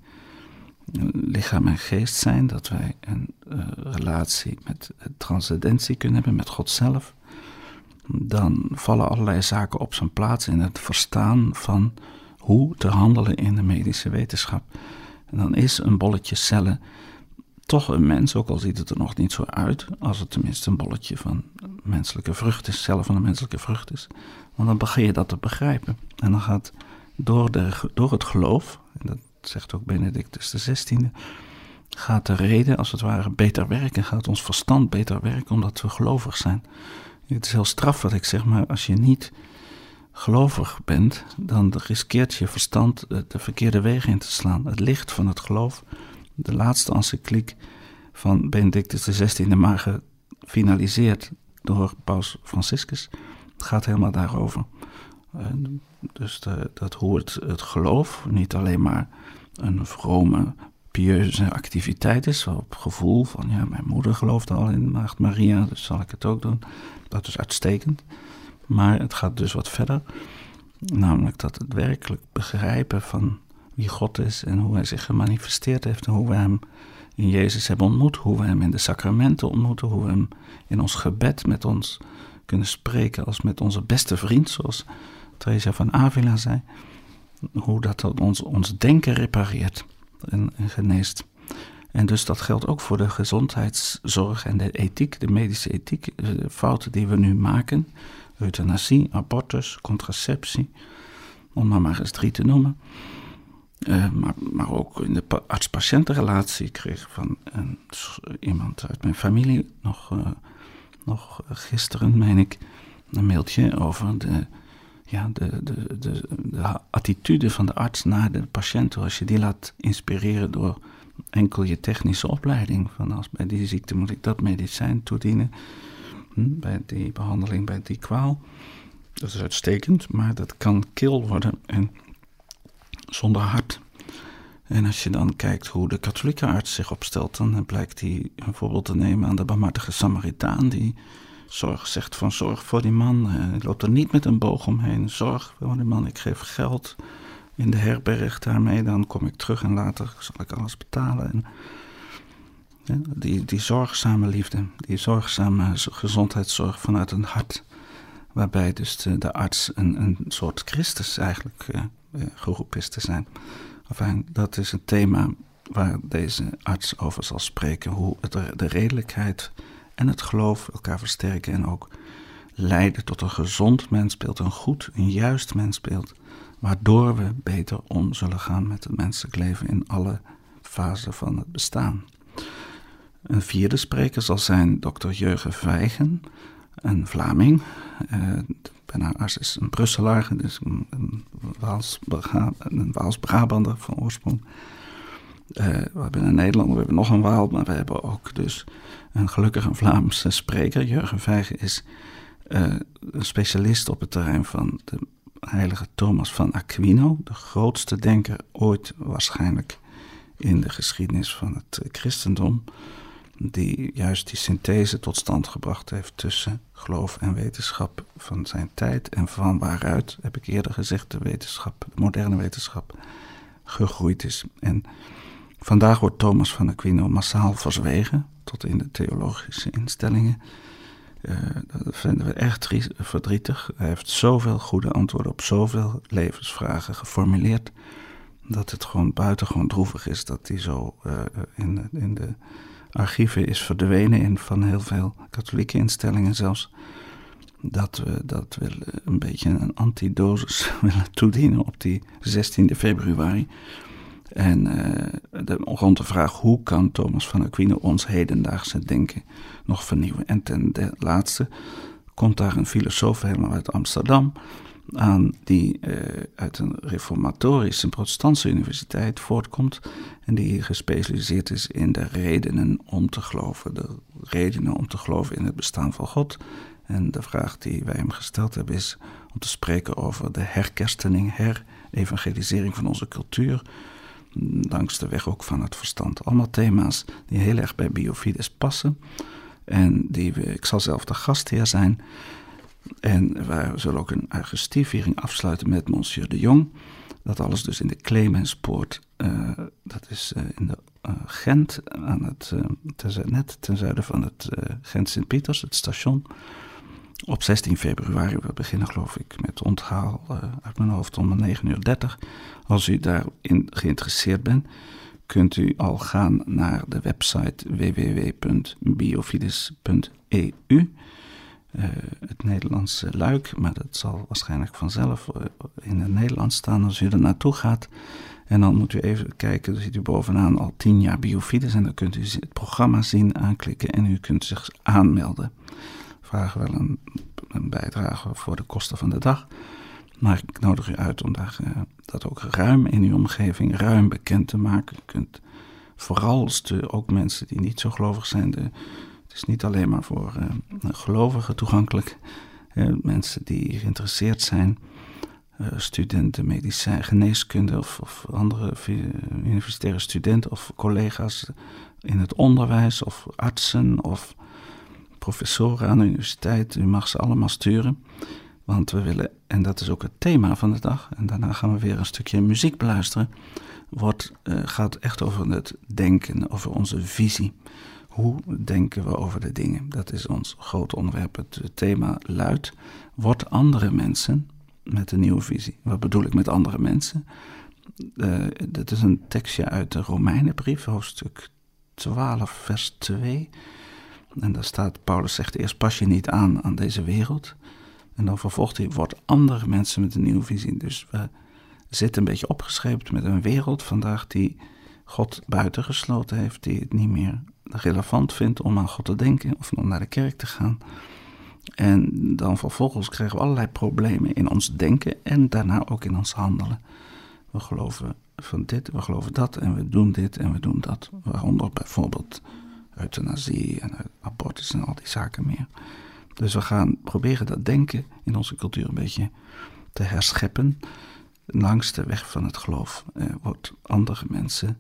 lichaam en geest zijn, dat wij een uh, relatie met transcendentie kunnen hebben, met God zelf, dan vallen allerlei zaken op zijn plaats in het verstaan van hoe te handelen in de medische wetenschap. En dan is een bolletje cellen toch een mens, ook al ziet het er nog niet zo uit, als het tenminste een bolletje van menselijke vrucht is, zelf van een menselijke vrucht is. Want dan begin je dat te begrijpen. En dan gaat door, de, door het geloof, en dat zegt ook Benedictus XVI, gaat de reden als het ware beter werken, gaat ons verstand beter werken omdat we gelovig zijn. Het is heel straf wat ik zeg, maar als je niet gelovig bent, dan riskeert je verstand de verkeerde wegen in te slaan. Het licht van het geloof de laatste encycliek van Benedictus XVI, maar gefinaliseerd door Paus Franciscus, gaat helemaal daarover. dus de, dat hoe het, het geloof niet alleen maar een vrome, pieuze activiteit is, op gevoel van ja, mijn moeder gelooft al in Maagd Maria, dus zal ik het ook doen. Dat is uitstekend. Maar het gaat dus wat verder, namelijk dat het werkelijk begrijpen van wie God is en hoe hij zich gemanifesteerd heeft en hoe we hem in Jezus hebben ontmoet, hoe we hem in de sacramenten ontmoeten, hoe we hem in ons gebed met ons kunnen spreken als met onze beste vriend, zoals Teresa van Avila zei. Hoe dat ons, ons denken repareert en, en geneest. En dus dat geldt ook voor de gezondheidszorg en de ethiek, de medische ethiek, de fouten die we nu maken. Euthanasie, abortus, contraceptie, om maar maar eens drie te noemen. Uh, maar, maar ook in de arts-patiëntenrelatie. Kreeg van een, iemand uit mijn familie nog uh, nog gisteren, meen ik, een mailtje over de, ja, de, de, de, de attitude van de arts naar de patiënt. Als je die laat inspireren door enkel je technische opleiding. Van als bij die ziekte moet ik dat medicijn toedienen. Hm, bij die behandeling, bij die kwaal. Dat is uitstekend, maar dat kan kil worden en zonder hart. En als je dan kijkt hoe de katholieke arts zich opstelt, dan blijkt hij een voorbeeld te nemen aan de barmhartige Samaritaan, die zorg zegt van zorg voor die man. Hij loopt er niet met een boog omheen. Zorg voor die man, ik geef geld in de herberg daarmee, dan kom ik terug en later zal ik alles betalen. En, die, die zorgzame liefde, die zorgzame gezondheidszorg vanuit een hart, waarbij dus de, de arts een, een soort Christus eigenlijk uh, geroepen is te zijn. Enfin, dat is een thema waar deze arts over zal spreken, hoe het, de redelijkheid en het geloof elkaar versterken en ook leiden tot een gezond mensbeeld, een goed, een juist mensbeeld, waardoor we beter om zullen gaan met het menselijk leven in alle fasen van het bestaan. Een vierde spreker zal zijn dokter Jurgen Vijgen, een Vlaming. Bijna arts is een Brusselaar, dus een, een Waals-Brabander van oorsprong. Uh, we hebben in Nederland we hebben nog een Waal, maar we hebben ook dus een gelukkig een Vlaamse spreker. Jurgen Vijgen is uh, een specialist op het terrein van de heilige Thomas van Aquino, de grootste denker ooit waarschijnlijk in de geschiedenis van het christendom, die juist die synthese tot stand gebracht heeft tussen geloof en wetenschap van zijn tijd en van waaruit, heb ik eerder gezegd, de wetenschap, de moderne wetenschap gegroeid is. En vandaag wordt Thomas van Aquino massaal verzwegen, tot in de theologische instellingen. Uh, dat vinden we echt verdrietig. Hij heeft zoveel goede antwoorden op zoveel levensvragen geformuleerd. Dat het gewoon buitengewoon droevig is dat hij zo in, de, in de archieven is verdwenen. In van heel veel katholieke instellingen zelfs. Dat we, dat we een beetje een antidosis willen toedienen op die 16 februari. En uh, de, rond de vraag hoe kan Thomas van Aquino ons hedendaagse denken nog vernieuwen. En ten de laatste komt daar een filosoof helemaal uit Amsterdam aan die uh, uit een reformatorische protestantse universiteit voortkomt en die gespecialiseerd is in de redenen om te geloven, de redenen om te geloven in het bestaan van God. En de vraag die wij hem gesteld hebben is om te spreken over de herkerstening, herevangelisering van onze cultuur, langs de weg ook van het verstand. Allemaal thema's die heel erg bij Biofides passen. En die ik zal zelf de gastheer zijn. En wij zullen ook een Augustieviering afsluiten met Monsieur de Jong. Dat alles dus in de Clemenspoort, uh, dat is uh, in de uh, Gent, aan het, ten, net ten zuiden van het Gent Sint-Pieters, het station. Op 16 februari, we beginnen geloof ik met onthaal uit mijn hoofd om 9.30 uur. Als u daarin geïnteresseerd bent, kunt u al gaan naar de website www.biofides.eu. Uh, het Nederlandse luik, maar dat zal waarschijnlijk vanzelf uh, in het Nederlands staan als u er naartoe gaat. En dan moet u even kijken, dan ziet u bovenaan al 10 jaar Biofides en dan kunt u het programma zien, aanklikken en u kunt zich aanmelden. Vragen wel een, bijdrage voor de kosten van de dag. Maar ik nodig u uit om daar, uh, dat ook ruim in uw omgeving, ruim bekend te maken. U kunt vooral ook mensen die niet zo gelovig zijn. De, het is niet alleen maar voor uh, gelovigen toegankelijk. Uh, mensen die geïnteresseerd zijn, studenten, medicijn, geneeskunde of, of andere universitaire studenten of collega's in het onderwijs of artsen of professoren aan de universiteit. U mag ze allemaal sturen. Want we willen, en dat is ook het thema van de dag, en daarna gaan we weer een stukje muziek beluisteren, wordt, gaat echt over het denken, over onze visie. Hoe denken we over de dingen? Dat is ons grote onderwerp. Het thema luidt: Wordt andere mensen met een nieuwe visie? Wat bedoel ik met andere mensen? Uh, dat is een tekstje uit de Romeinenbrief, hoofdstuk 12, vers 2. En daar staat: Paulus zegt eerst: Pas je niet aan aan deze wereld. En dan vervolgt hij, wordt andere mensen met een nieuwe visie. Dus we zitten een beetje opgescheept met een wereld vandaag die God buitengesloten heeft, die het niet meer relevant vindt om aan God te denken of om naar de kerk te gaan. En dan vervolgens krijgen we allerlei problemen in ons denken en daarna ook in ons handelen. We geloven van dit, we geloven dat en we doen dit en we doen dat. Waaronder bijvoorbeeld euthanasie en abortus en al die zaken meer. Dus we gaan proberen dat denken in onze cultuur een beetje te herscheppen. Langs de weg van het geloof eh, wordt andere mensen.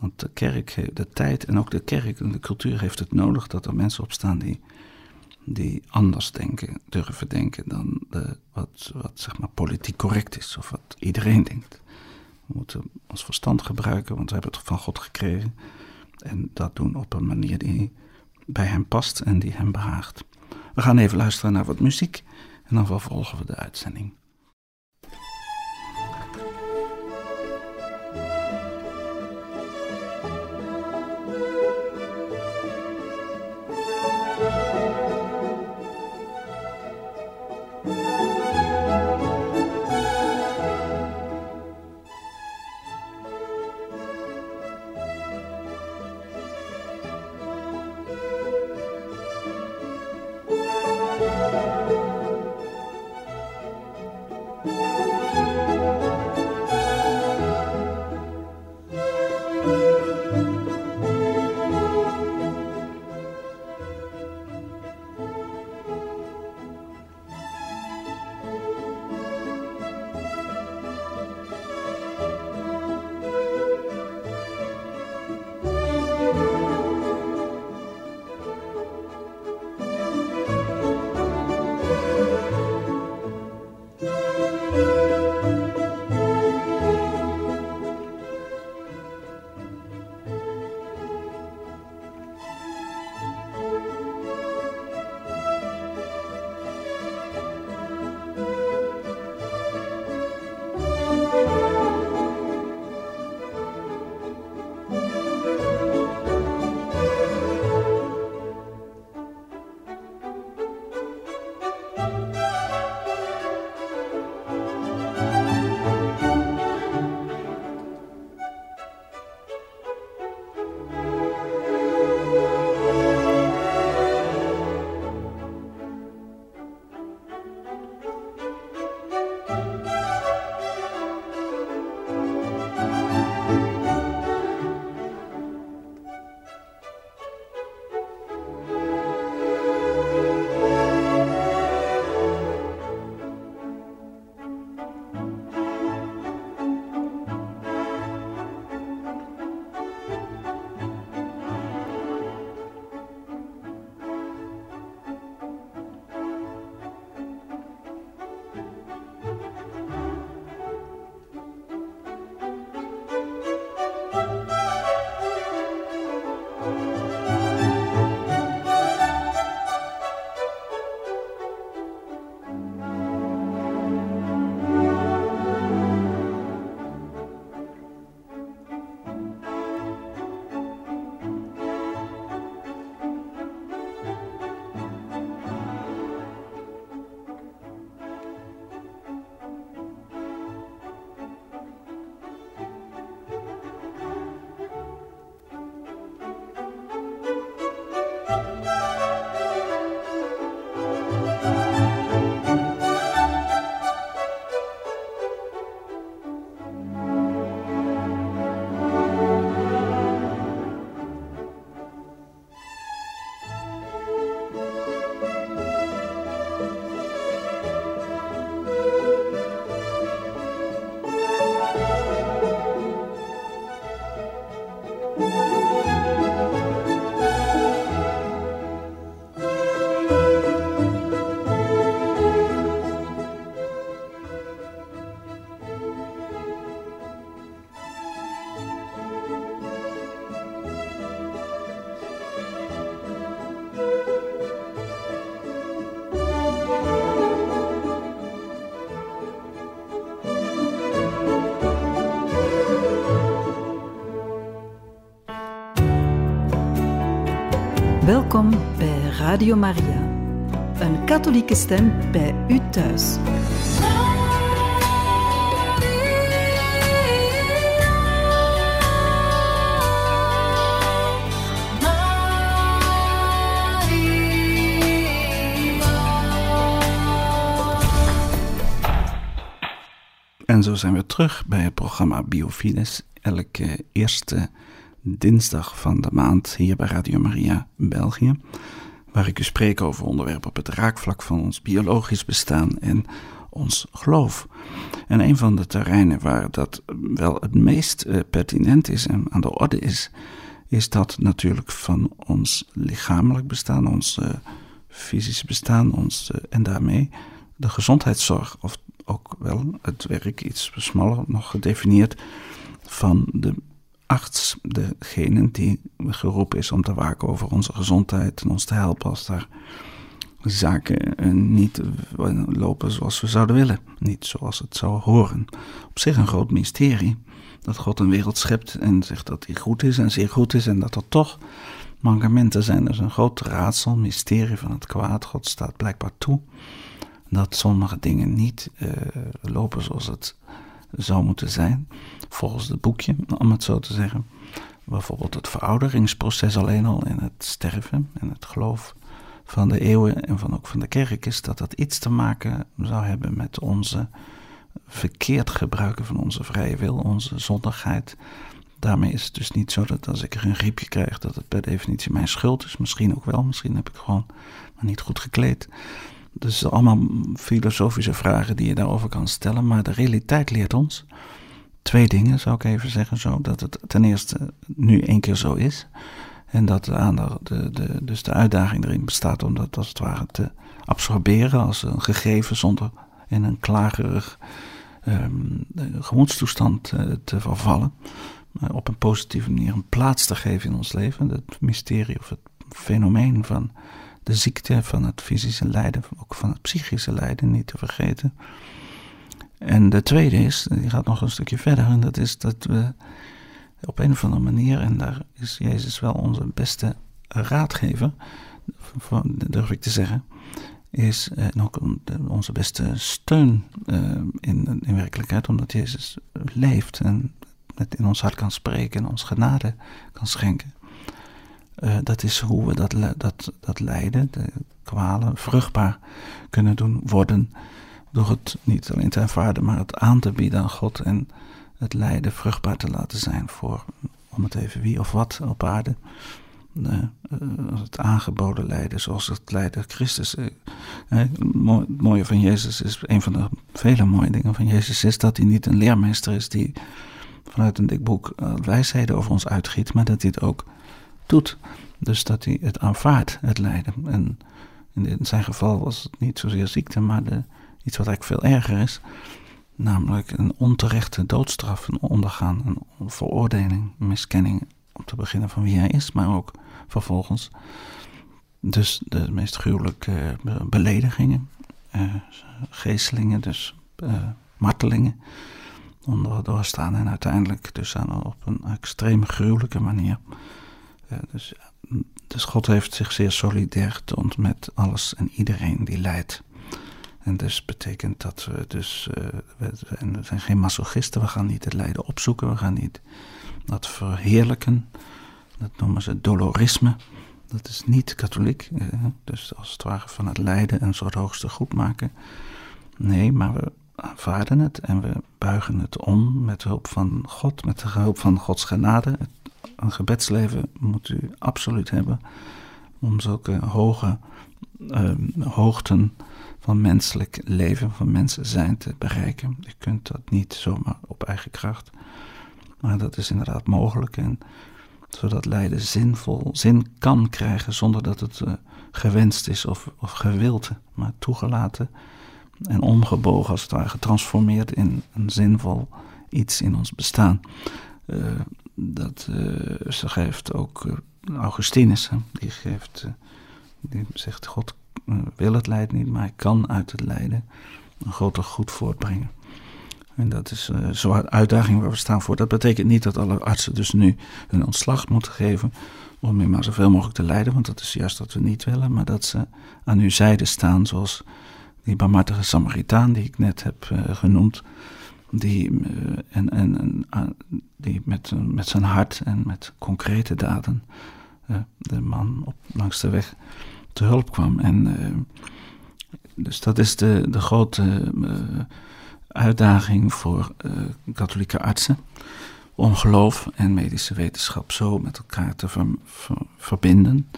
Want de kerk, de tijd en ook de kerk en de cultuur heeft het nodig dat er mensen opstaan die, die anders denken, durven denken dan de, wat, wat zeg maar politiek correct is of wat iedereen denkt. We moeten ons verstand gebruiken, want we hebben het van God gekregen. En dat doen op een manier die bij hem past en die hem behaagt. We gaan even luisteren naar wat muziek en dan vervolgen we de uitzending. Radio Maria. Een katholieke stem bij u thuis. En zo zijn we terug bij het programma Biofides. Elke eerste dinsdag van de maand hier bij Radio Maria België. Waar ik u spreek over onderwerpen op het raakvlak van ons biologisch bestaan en ons geloof. En een van de terreinen waar dat wel het meest eh, pertinent is en aan de orde is, is dat natuurlijk van ons lichamelijk bestaan, ons uh, fysisch bestaan, ons, uh, en daarmee de gezondheidszorg, of ook wel het werk iets smaller nog gedefinieerd van de arts, degene die geroepen is om te waken over onze gezondheid en ons te helpen als daar zaken eh, niet lopen zoals we zouden willen, niet zoals het zou horen. Op zich een groot mysterie dat God een wereld schept en zegt dat hij goed is en zeer goed is en dat er toch mankementen zijn. Dat is een groot raadsel, mysterie van het kwaad. God staat blijkbaar toe dat sommige dingen niet uh, lopen zoals het zou moeten zijn, volgens het boekje, om het zo te zeggen. Bijvoorbeeld het verouderingsproces alleen al en het sterven en het geloof van de eeuwen en van ook van de kerk is dat dat iets te maken zou hebben met onze verkeerd gebruiken van onze vrije wil, onze zondigheid. Daarmee is het dus niet zo dat als ik er een griepje krijg, dat het per definitie mijn schuld is. Misschien ook wel, misschien heb ik gewoon maar niet goed gekleed. Dus allemaal filosofische vragen die je daarover kan stellen. Maar de realiteit leert ons twee dingen, zou ik even zeggen zo. Dat het ten eerste nu één keer zo is. En dat de, de, de, dus de uitdaging erin bestaat om dat als het ware te absorberen als een gegeven zonder in een klagerig um, gemoedstoestand uh, te vervallen. Maar op een positieve manier een plaats te geven in ons leven. Het mysterie of het fenomeen van de ziekte, van het fysische lijden, ook van het psychische lijden niet te vergeten. En de tweede is, die gaat nog een stukje verder, en dat is dat we op een of andere manier, en daar is Jezus wel onze beste raadgever, durf ik te zeggen, is en eh, ook onze beste steun uh, in, in werkelijkheid, omdat Jezus leeft en het in ons hart kan spreken en ons genade kan schenken. Uh, dat is hoe we dat, dat, dat lijden, de kwalen, vruchtbaar kunnen doen worden. Door het niet alleen te ervaren, maar het aan te bieden aan God en het lijden vruchtbaar te laten zijn voor, om het even wie of wat op aarde. Uh, het aangeboden lijden, zoals het lijden Christus. Het mooie van Jezus is, een van de vele mooie dingen van Jezus is dat hij niet een leermeester is die vanuit een dik boek wijsheden over ons uitgiet, maar dat hij het ook doet. Dus dat hij het aanvaardt, het lijden. En in zijn geval was het niet zozeer ziekte, maar iets wat eigenlijk veel erger is. Namelijk een onterechte doodstraf ondergaan, een veroordeling, een miskenning om te beginnen van wie hij is, maar ook vervolgens. Dus de meest gruwelijke beledigingen, eh, geestelingen, dus eh, martelingen onder doorstaan en uiteindelijk dus aan, op een extreem gruwelijke manier dus, dus God heeft zich zeer solidair getoond met alles en iedereen die lijdt. En dus betekent dat we dus, uh, we, zijn geen masochisten, we gaan niet het lijden opzoeken, we gaan niet dat verheerlijken. Dat noemen ze dolorisme. Dat is niet katholiek, uh, dus als het ware van het lijden een soort hoogste goed maken. Nee, maar we aanvaarden het en we buigen het om met hulp van God, met de hulp van Gods genade, een gebedsleven moet u absoluut hebben om zulke hoge uh, hoogten van menselijk leven, van mensen zijn te bereiken. Je kunt dat niet zomaar op eigen kracht, maar dat is inderdaad mogelijk. En zodat lijden zinvol zin kan krijgen zonder dat het uh, gewenst is of, of gewild, maar toegelaten en omgebogen als het ware getransformeerd in een zinvol iets in ons bestaan. Uh, dat uh, ze geeft ook uh, Augustinus, die geeft, uh, die zegt God wil het lijden niet, maar hij kan uit het lijden een groter goed voortbrengen. En dat is zo'n uitdaging waar we staan voor. Dat betekent niet dat alle artsen dus nu hun ontslag moeten geven om je maar zoveel mogelijk te lijden, want dat is juist wat we niet willen, maar dat ze aan uw zijde staan, zoals die barmhartige Samaritaan die ik net heb genoemd, die, uh, en, en, en, die met, met zijn hart en met concrete daden uh, de man op, langs de weg te hulp kwam. En uh, dus dat is de, de grote uitdaging voor katholieke artsen om geloof en medische wetenschap zo met elkaar te verbinden.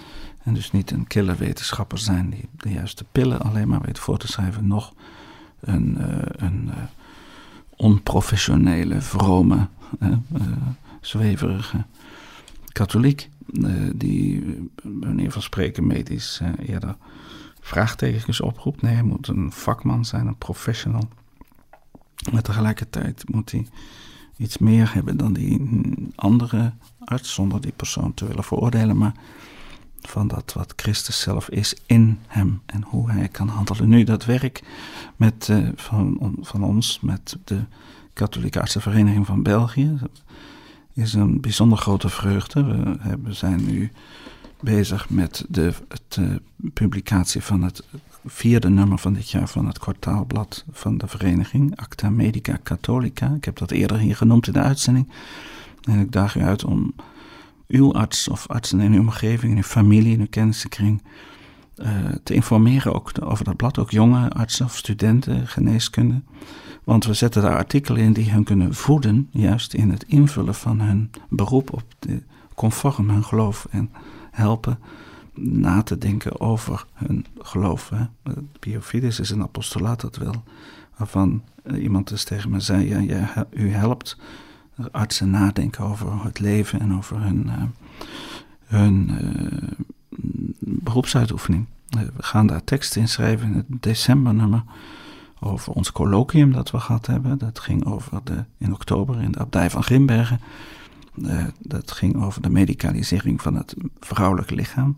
En dus niet een killer wetenschapper zijn die de juiste pillen alleen maar weet voor te schrijven, nog een, een onprofessionele, vrome, uh, zweverige katholiek. die, meneer van Spreken, medisch eerder vraagtekens oproept. Nee, hij moet een vakman zijn, een professional. Maar tegelijkertijd moet hij iets meer hebben dan die andere arts, zonder die persoon te willen veroordelen, maar van dat wat Christus zelf is in hem en hoe hij kan handelen. Nu, dat werk met, uh, van, van ons, met de Katholieke Artsenvereniging van België, is een bijzonder grote vreugde. We hebben, zijn nu bezig met de uh, publicatie van het vierde nummer van dit jaar van het kwartaalblad van de vereniging, Acta Medica Catholica. Ik heb dat eerder hier genoemd in de uitzending. En ik daag u uit om uw arts of artsen in uw omgeving, in uw familie, in uw kennissenkring uh, te informeren ook over dat blad. Ook jonge artsen of studenten geneeskunde. Want we zetten daar artikelen in die hen kunnen voeden, juist in het invullen van hun beroep op de, conform hun geloof en helpen na te denken over hun geloof. Hè. Biofides is een apostolaat dat wel, waarvan iemand dus tegen me zei: ja, ja, u helpt artsen nadenken over het leven en over hun, uh, hun uh, beroepsuitoefening. Eh, we gaan daar teksten in schrijven in het decembernummer over ons colloquium dat we gehad hebben. Dat ging over de, in oktober in de abdij van Grimbergen. dat ging over de medicalisering van het vrouwelijke lichaam.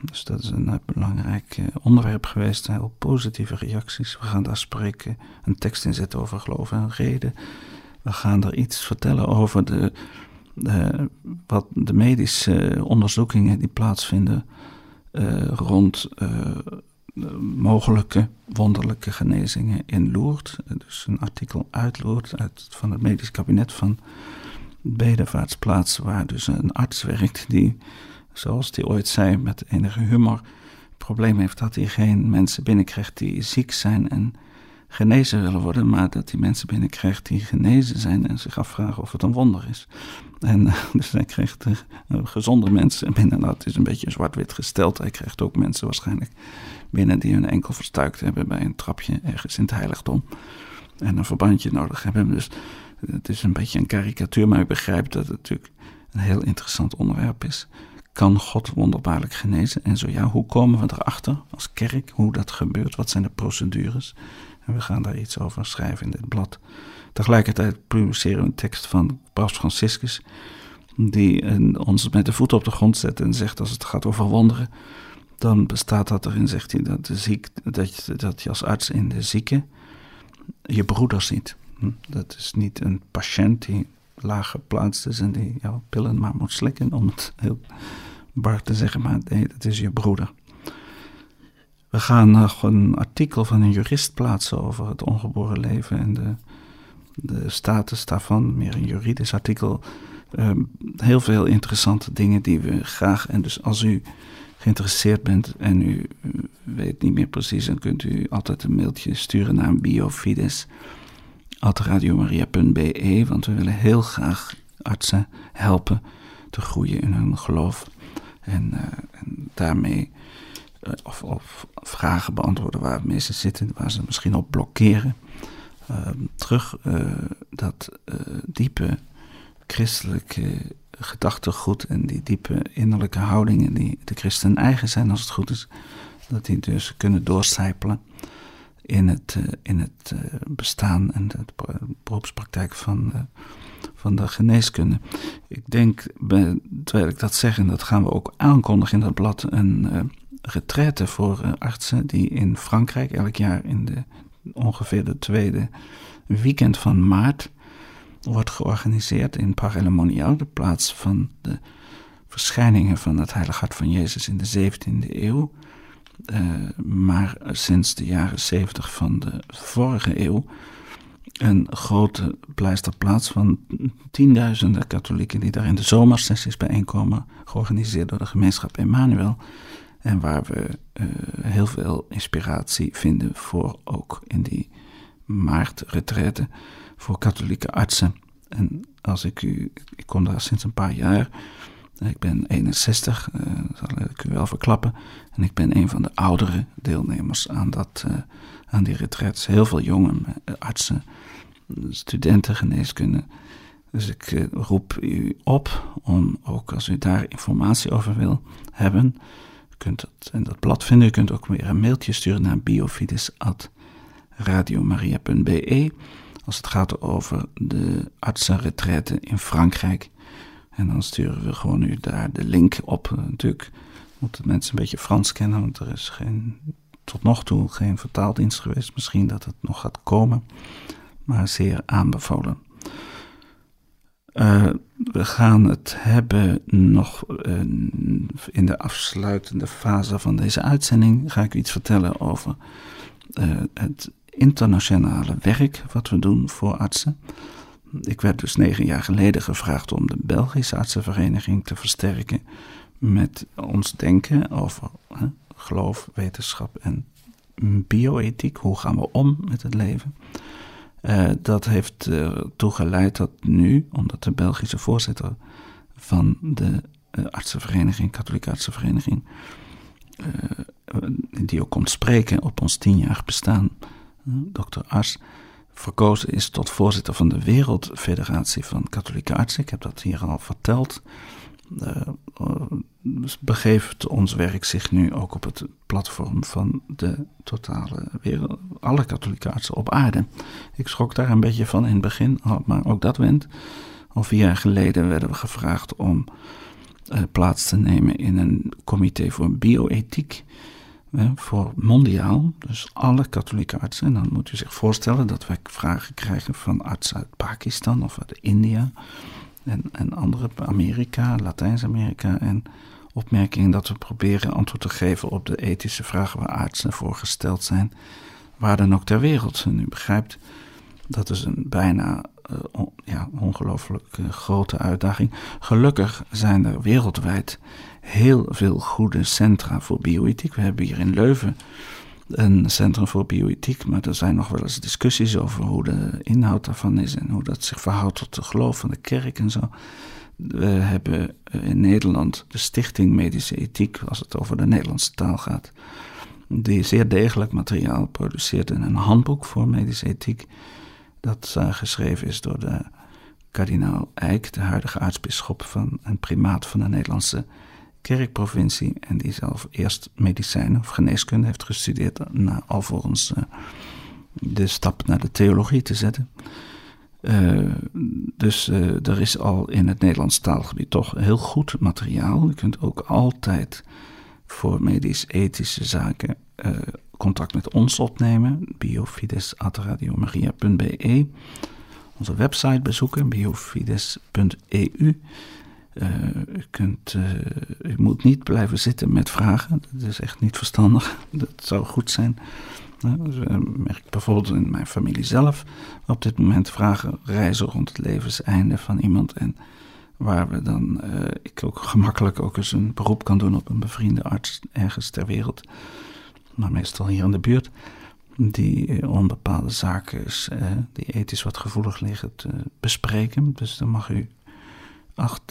Dus dat is een belangrijk onderwerp geweest. Heel positieve reacties. We gaan daar spreken, een tekst inzetten over geloof en reden. We gaan er iets vertellen over de, de wat de medische onderzoekingen die plaatsvinden uh, rond uh, mogelijke wonderlijke genezingen in Lourdes. Dus een artikel uit Lourdes, uit, van het medisch kabinet van Bedevaartsplaats, waar dus een arts werkt die, zoals hij ooit zei, met enige humor, probleem heeft dat hij geen mensen binnenkrijgt die ziek zijn en genezen willen worden, maar dat hij mensen binnenkrijgt die genezen zijn en zich afvragen of het een wonder is. En dus hij krijgt uh, gezonde mensen binnen. Nou, het is een beetje zwart-wit gesteld. Hij krijgt ook mensen waarschijnlijk binnen die hun enkel verstuikt hebben bij een trapje ergens in het heiligdom. En een verbandje nodig hebben. Dus het is een beetje een karikatuur, maar ik begrijp dat het natuurlijk een heel interessant onderwerp is. Kan God wonderbaarlijk genezen? En zo ja, hoe komen we erachter als kerk hoe dat gebeurt? Wat zijn de procedures? En we gaan daar iets over schrijven in dit blad. Tegelijkertijd publiceren we een tekst van Paus Franciscus, die ons met de voet op de grond zet en zegt als het gaat over wonderen, dan bestaat dat erin, zegt hij, dat, de dat, je, dat je als arts in de zieke je broeder ziet. Hm? Dat is niet een patiënt die laag geplaatst is en die jouw pillen maar moet slikken, om het heel bar te zeggen, maar nee, dat is je broeder. We gaan nog een artikel van een jurist plaatsen over het ongeboren leven en de, de status daarvan. Meer een juridisch artikel. Ehm, heel veel interessante dingen die we graag. En dus als u geïnteresseerd bent en u weet niet meer precies, dan kunt u altijd een mailtje sturen naar biofides.radiomaria.be. Want we willen heel graag artsen helpen te groeien in hun geloof. En, uh, en daarmee eh, of, of, vragen beantwoorden waar mensen zitten, waar ze misschien op blokkeren. Ehm, terug uh, dat uh, diepe christelijke gedachtegoed en die diepe innerlijke houdingen die de christen eigen zijn als het goed is, dat die dus kunnen doorcijpelen in het, in het bestaan en de beroepspraktijk van, van de geneeskunde. Ik denk, terwijl ik dat zeg, en dat gaan we ook aankondigen in dat blad, een retraite voor eh, artsen die in Frankrijk elk jaar in de ongeveer de tweede weekend van maart wordt georganiseerd in Parelemonial, de plaats van de verschijningen van het Heilige Hart van Jezus in de 17e eeuw. Uh, maar sinds de jaren 70 van de vorige eeuw een grote pleisterplaats van tienduizenden katholieken die daar in de zomersessies bijeenkomen, georganiseerd door de gemeenschap Emmanuel. En waar we uh, heel veel inspiratie vinden voor ook in die maart retraite voor katholieke artsen. En als ik u, ik kom daar sinds een paar jaar. Ik ben 61, uh, zal ik u wel verklappen. En ik ben een van de oudere deelnemers aan, dat, uh, aan die retraites. Heel veel jonge artsen, studenten geneeskunde. Dus ik roep u op om ook als u daar informatie over wil hebben. U kunt dat in dat blad vinden. U kunt ook weer een mailtje sturen naar biofides.radiomaria.be als het gaat over de artsenretraite in Frankrijk. En dan sturen we gewoon u daar de link op. Natuurlijk moeten mensen een beetje Frans kennen, want er is geen, tot nog toe geen vertaaldienst geweest. Misschien dat het nog gaat komen, maar zeer aanbevolen. Uh, we gaan het hebben nog uh, in de afsluitende fase van deze uitzending. Ga ik iets vertellen over uh, het internationale werk wat we doen voor artsen. Ik werd dus negen jaar geleden gevraagd om de Belgische artsenvereniging te versterken met ons denken over geloof, wetenschap en bioethiek. Hoe gaan we om met het leven? Uh, dat heeft ertoe uh, geleid dat nu, omdat de Belgische voorzitter van de uh, artsenvereniging, katholieke artsenvereniging, die ook komt spreken op ons tienjarig bestaan, dokter Ars, verkozen is tot voorzitter van de Wereldfederatie van Katholieke Artsen. Ik heb dat hier al verteld. Uh, begeeft ons werk zich nu ook op het platform van de totale wereld, alle katholieke artsen op aarde. Ik schrok daar een beetje van in het begin, maar ook dat went. Al vier jaar geleden werden we gevraagd om uh, plaats te nemen in een comité voor bioethiek voor mondiaal, dus alle katholieke artsen. En dan moet u zich voorstellen dat wij vragen krijgen van artsen uit Pakistan of uit India en, en andere, Amerika, Latijns-Amerika. En opmerkingen dat we proberen antwoord te geven op de ethische vragen waar artsen voor gesteld zijn, waar dan ook ter wereld. En u begrijpt, dat is een bijna on, ja, ongelooflijk uh, grote uitdaging. Gelukkig zijn er wereldwijd heel veel goede centra voor bioethiek. We hebben hier in Leuven een centrum voor bioethiek, maar er zijn nog wel eens discussies over hoe de inhoud daarvan is en hoe dat zich verhoudt tot de geloof van de kerk en zo. We hebben in Nederland de Stichting Medische Ethiek, als het over de Nederlandse taal gaat, die zeer degelijk materiaal produceert in een handboek voor medische ethiek, dat uh, geschreven is door de kardinaal Eijk, de huidige aartsbisschop van en primaat van de Nederlandse kerkprovincie en die zelf eerst medicijn of geneeskunde heeft gestudeerd, na alvorens uh, de stap naar de theologie te zetten. Uh, dus uh, er is al in het Nederlands taalgebied toch heel goed materiaal. Je kunt ook altijd voor medisch-ethische zaken contact met ons opnemen. biofides.radiomaria.be Onze website bezoeken, biofides.eu uh, u, kunt, uh, u moet niet blijven zitten met vragen. Dat is echt niet verstandig. Dat zou goed zijn. Uh, dus, merk ik bijvoorbeeld in mijn familie zelf. Op dit moment vragen reizen rond het levenseinde van iemand. En waar we dan, ik ook gemakkelijk ook eens een beroep kan doen op een bevriende arts ergens ter wereld. Maar meestal hier in de buurt. Die onbepaalde zaken die ethisch wat gevoelig liggen te bespreken. Dus dan mag u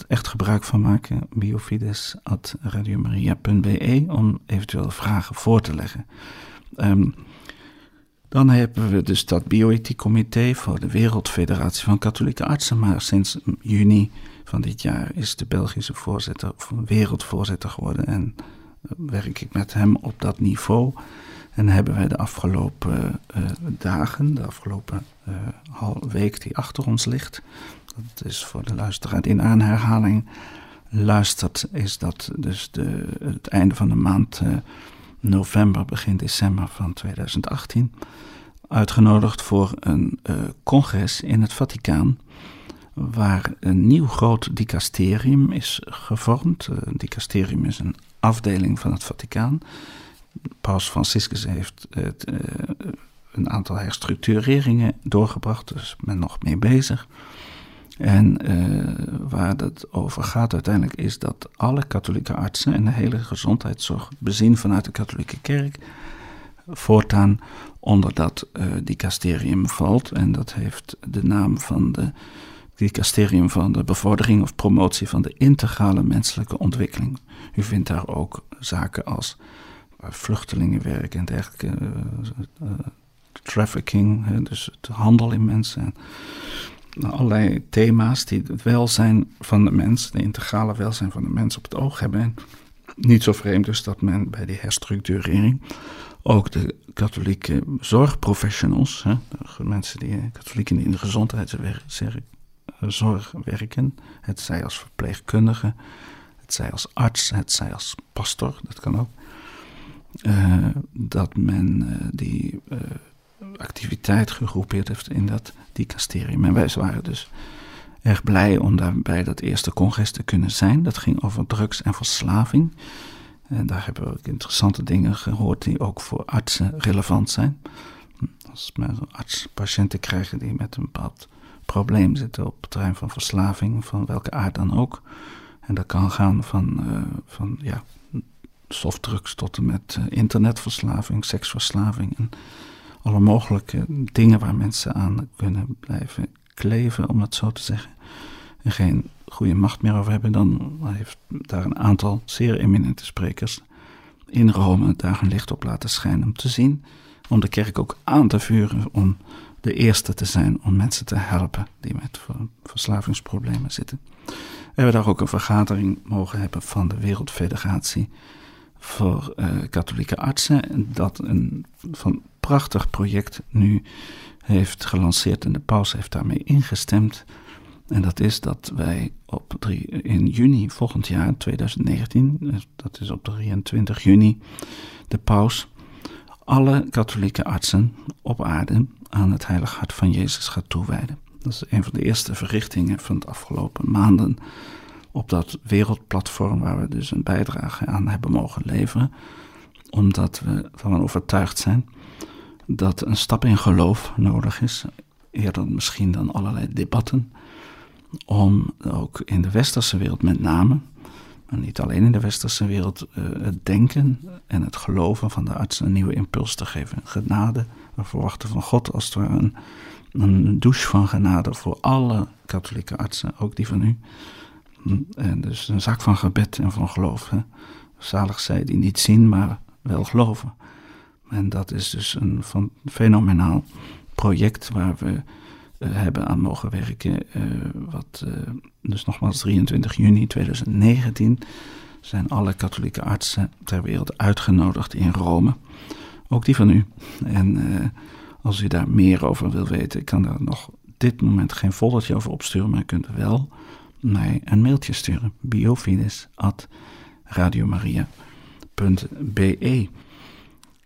echt, gebruik van maken. biofides.radiomaria.be om eventueel vragen voor te leggen. Um, dan hebben we dus dat bioethiekcomité voor de Wereldfederatie van Katholieke Artsen. Maar sinds juni van dit jaar is de Belgische voorzitter, wereldvoorzitter geworden. En uh, werk ik met hem op dat niveau. En hebben wij de afgelopen uh, dagen, de afgelopen uh, week die achter ons ligt, dat is voor de luisteraar in aanherhaling luistert, is dat dus de, het einde van de maand uh, november, begin december van 2018, uitgenodigd voor een congres in het Vaticaan, waar een nieuw groot dicasterium is gevormd. Een dicasterium is een afdeling van het Vaticaan. Paus Franciscus heeft het, een aantal herstructureringen doorgebracht, dus men nog mee bezig. En uh, waar het over gaat uiteindelijk is dat alle katholieke artsen en de hele gezondheidszorg bezien vanuit de katholieke kerk voortaan onder dat uh, dicasterium valt. En dat heeft de naam van de dicasterium van de bevordering of promotie van de integrale menselijke ontwikkeling. U vindt daar ook zaken als vluchtelingenwerk en dergelijke, uh, trafficking, dus het handel in mensen. allerlei thema's die het welzijn van de mens, de integrale welzijn van de mens op het oog hebben. En niet zo vreemd dus dat men bij die herstructurering ook de katholieke zorgprofessionals, hè, mensen die katholieken in de gezondheidszorg werken, het zij als verpleegkundige, het zij als arts, het zij als pastor, dat kan ook, uh, dat men uh, die uh, activiteit gegroepeerd heeft in dat dicasterium. En wij waren dus erg blij om daar bij dat eerste congres te kunnen zijn. Dat ging over drugs en verslaving. En daar hebben we ook interessante dingen gehoord die ook voor artsen relevant zijn. Als we arts patiënten krijgen die met een bepaald probleem zitten op het terrein van verslaving, van welke aard dan ook. En dat kan gaan van, van ja, softdrugs tot en met uh, internetverslaving, seksverslaving en alle mogelijke dingen waar mensen aan kunnen blijven kleven, om het zo te zeggen. En geen goede macht meer over hebben, dan heeft daar een aantal zeer eminente sprekers in Rome daar een licht op laten schijnen om te zien, om de kerk ook aan te vuren om de eerste te zijn om mensen te helpen die met verslavingsproblemen zitten. We hebben daar ook een vergadering mogen hebben van de Wereldfederatie voor uh, katholieke artsen, dat een van prachtig project nu heeft gelanceerd en de paus heeft daarmee ingestemd. En dat is dat wij op 3, in juni volgend jaar, 2019, dus dat is op 23 juni, de paus alle katholieke artsen op aarde aan het heilig hart van Jezus gaat toewijden. Dat is een van de eerste verrichtingen van de afgelopen maanden op dat wereldplatform waar we dus een bijdrage aan hebben mogen leveren, omdat we van overtuigd zijn dat een stap in geloof nodig is, eerder misschien dan allerlei debatten, om ook in de westerse wereld met name, maar niet alleen in de westerse wereld, uh, het denken en het geloven van de artsen een nieuwe impuls te geven. Genade, we verwachten van God als het ware een, een douche van genade voor alle katholieke artsen, ook die van u. En dus een zaak van gebed en van geloof. Hè. Zalig zij die niet zien, maar wel geloven. En dat is dus een van, fenomenaal project waar we uh, hebben aan mogen werken. Uh, wat, uh, dus nogmaals 23 juni 2019 zijn alle katholieke artsen ter wereld uitgenodigd in Rome. Ook die van u. En als u daar meer over wil weten, ik kan daar nog dit moment geen foldertje over opsturen, maar u kunt wel mij een mailtje sturen. biofides.radiomaria.be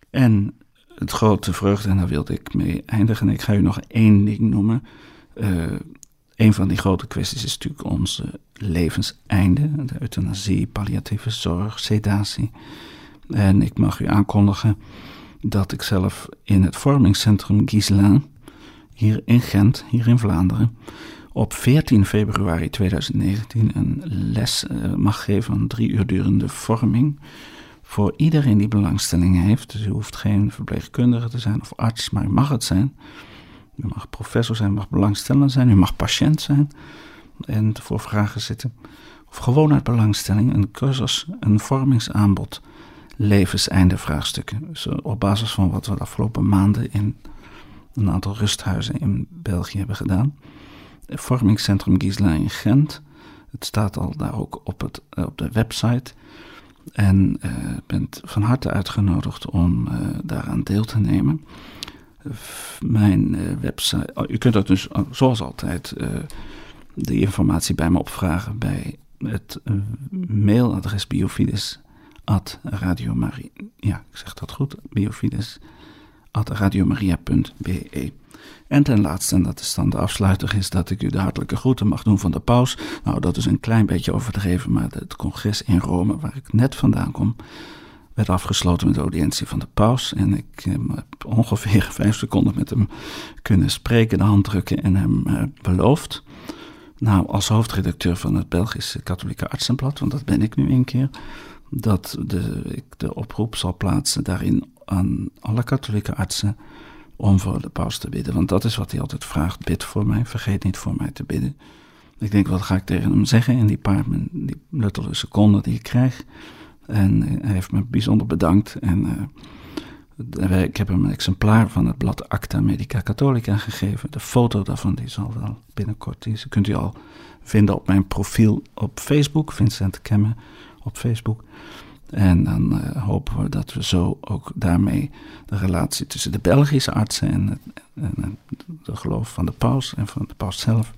En het grote vreugde, en daar wilde ik mee eindigen. Ik ga u nog één ding noemen. Uh, een van die grote kwesties is natuurlijk onze levenseinde. De euthanasie, palliatieve zorg, sedatie. En ik mag u aankondigen dat ik zelf in het vormingscentrum Giselin, hier in Gent, hier in Vlaanderen, op 14 februari 2019 een les uh, mag geven, een drie uur durende vorming. Voor iedereen die belangstelling heeft. Dus u hoeft geen verpleegkundige te zijn of arts, maar u mag het zijn. U mag professor zijn, u mag belangstellend zijn, u mag patiënt zijn en voor vragen zitten. Of gewoon uit belangstelling een cursus, een vormingsaanbod, levenseinde vraagstukken. Dus op basis van wat we de afgelopen maanden in een aantal rusthuizen in België hebben gedaan vormingscentrum Gisela in Gent. Het staat al daar ook op, het, eh, op de website. En uh, bent van harte uitgenodigd om uh, daaraan deel te nemen. mijn website, oh, u kunt dat dus zoals altijd de informatie bij me opvragen bij het mailadres biofides at. Ja, ik zeg dat goed, biofides at. En ten laatste, en dat is dan de afsluiter, is dat ik u de hartelijke groeten mag doen van de paus. Nou, dat is een klein beetje overdreven, maar het congres in Rome, waar ik net vandaan kom, werd afgesloten met de audiëntie van de paus. En ik eh, heb ongeveer vijf seconden met hem kunnen spreken, de hand drukken en hem eh, beloofd. Nou, als hoofdredacteur van het Belgische Katholieke Artsenblad, want dat ben ik nu een keer, dat de, ik de oproep zal plaatsen daarin aan alle katholieke artsen om voor de paus te bidden. Want dat is wat hij altijd vraagt. Bid voor mij, vergeet niet voor mij te bidden. Ik denk, wat ga ik tegen hem zeggen in die paar die seconden die ik krijg? En hij heeft me bijzonder bedankt. En uh, ik heb hem een exemplaar van het blad Acta Medica Catholica gegeven. De foto daarvan die zal wel binnenkort, die kunt u al vinden op mijn profiel op Facebook, Vincent Kemme op Facebook. En dan uh, hopen we dat we zo ook daarmee de relatie tussen de Belgische artsen en, en, de geloof van de paus en van de paus zelf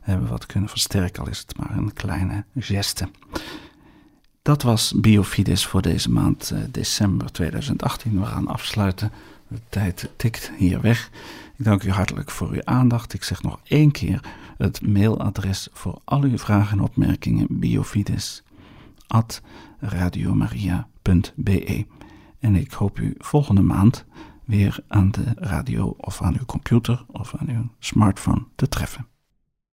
hebben wat kunnen versterken, al is het maar een kleine geste. Dat was Biofides voor deze maand uh, december 2018. We gaan afsluiten. De tijd tikt hier weg. Ik dank u hartelijk voor uw aandacht. Ik zeg nog één keer het mailadres voor al uw vragen en opmerkingen: biofides radiomaria.be. En ik hoop u volgende maand weer aan de radio of aan uw computer of aan uw smartphone te treffen.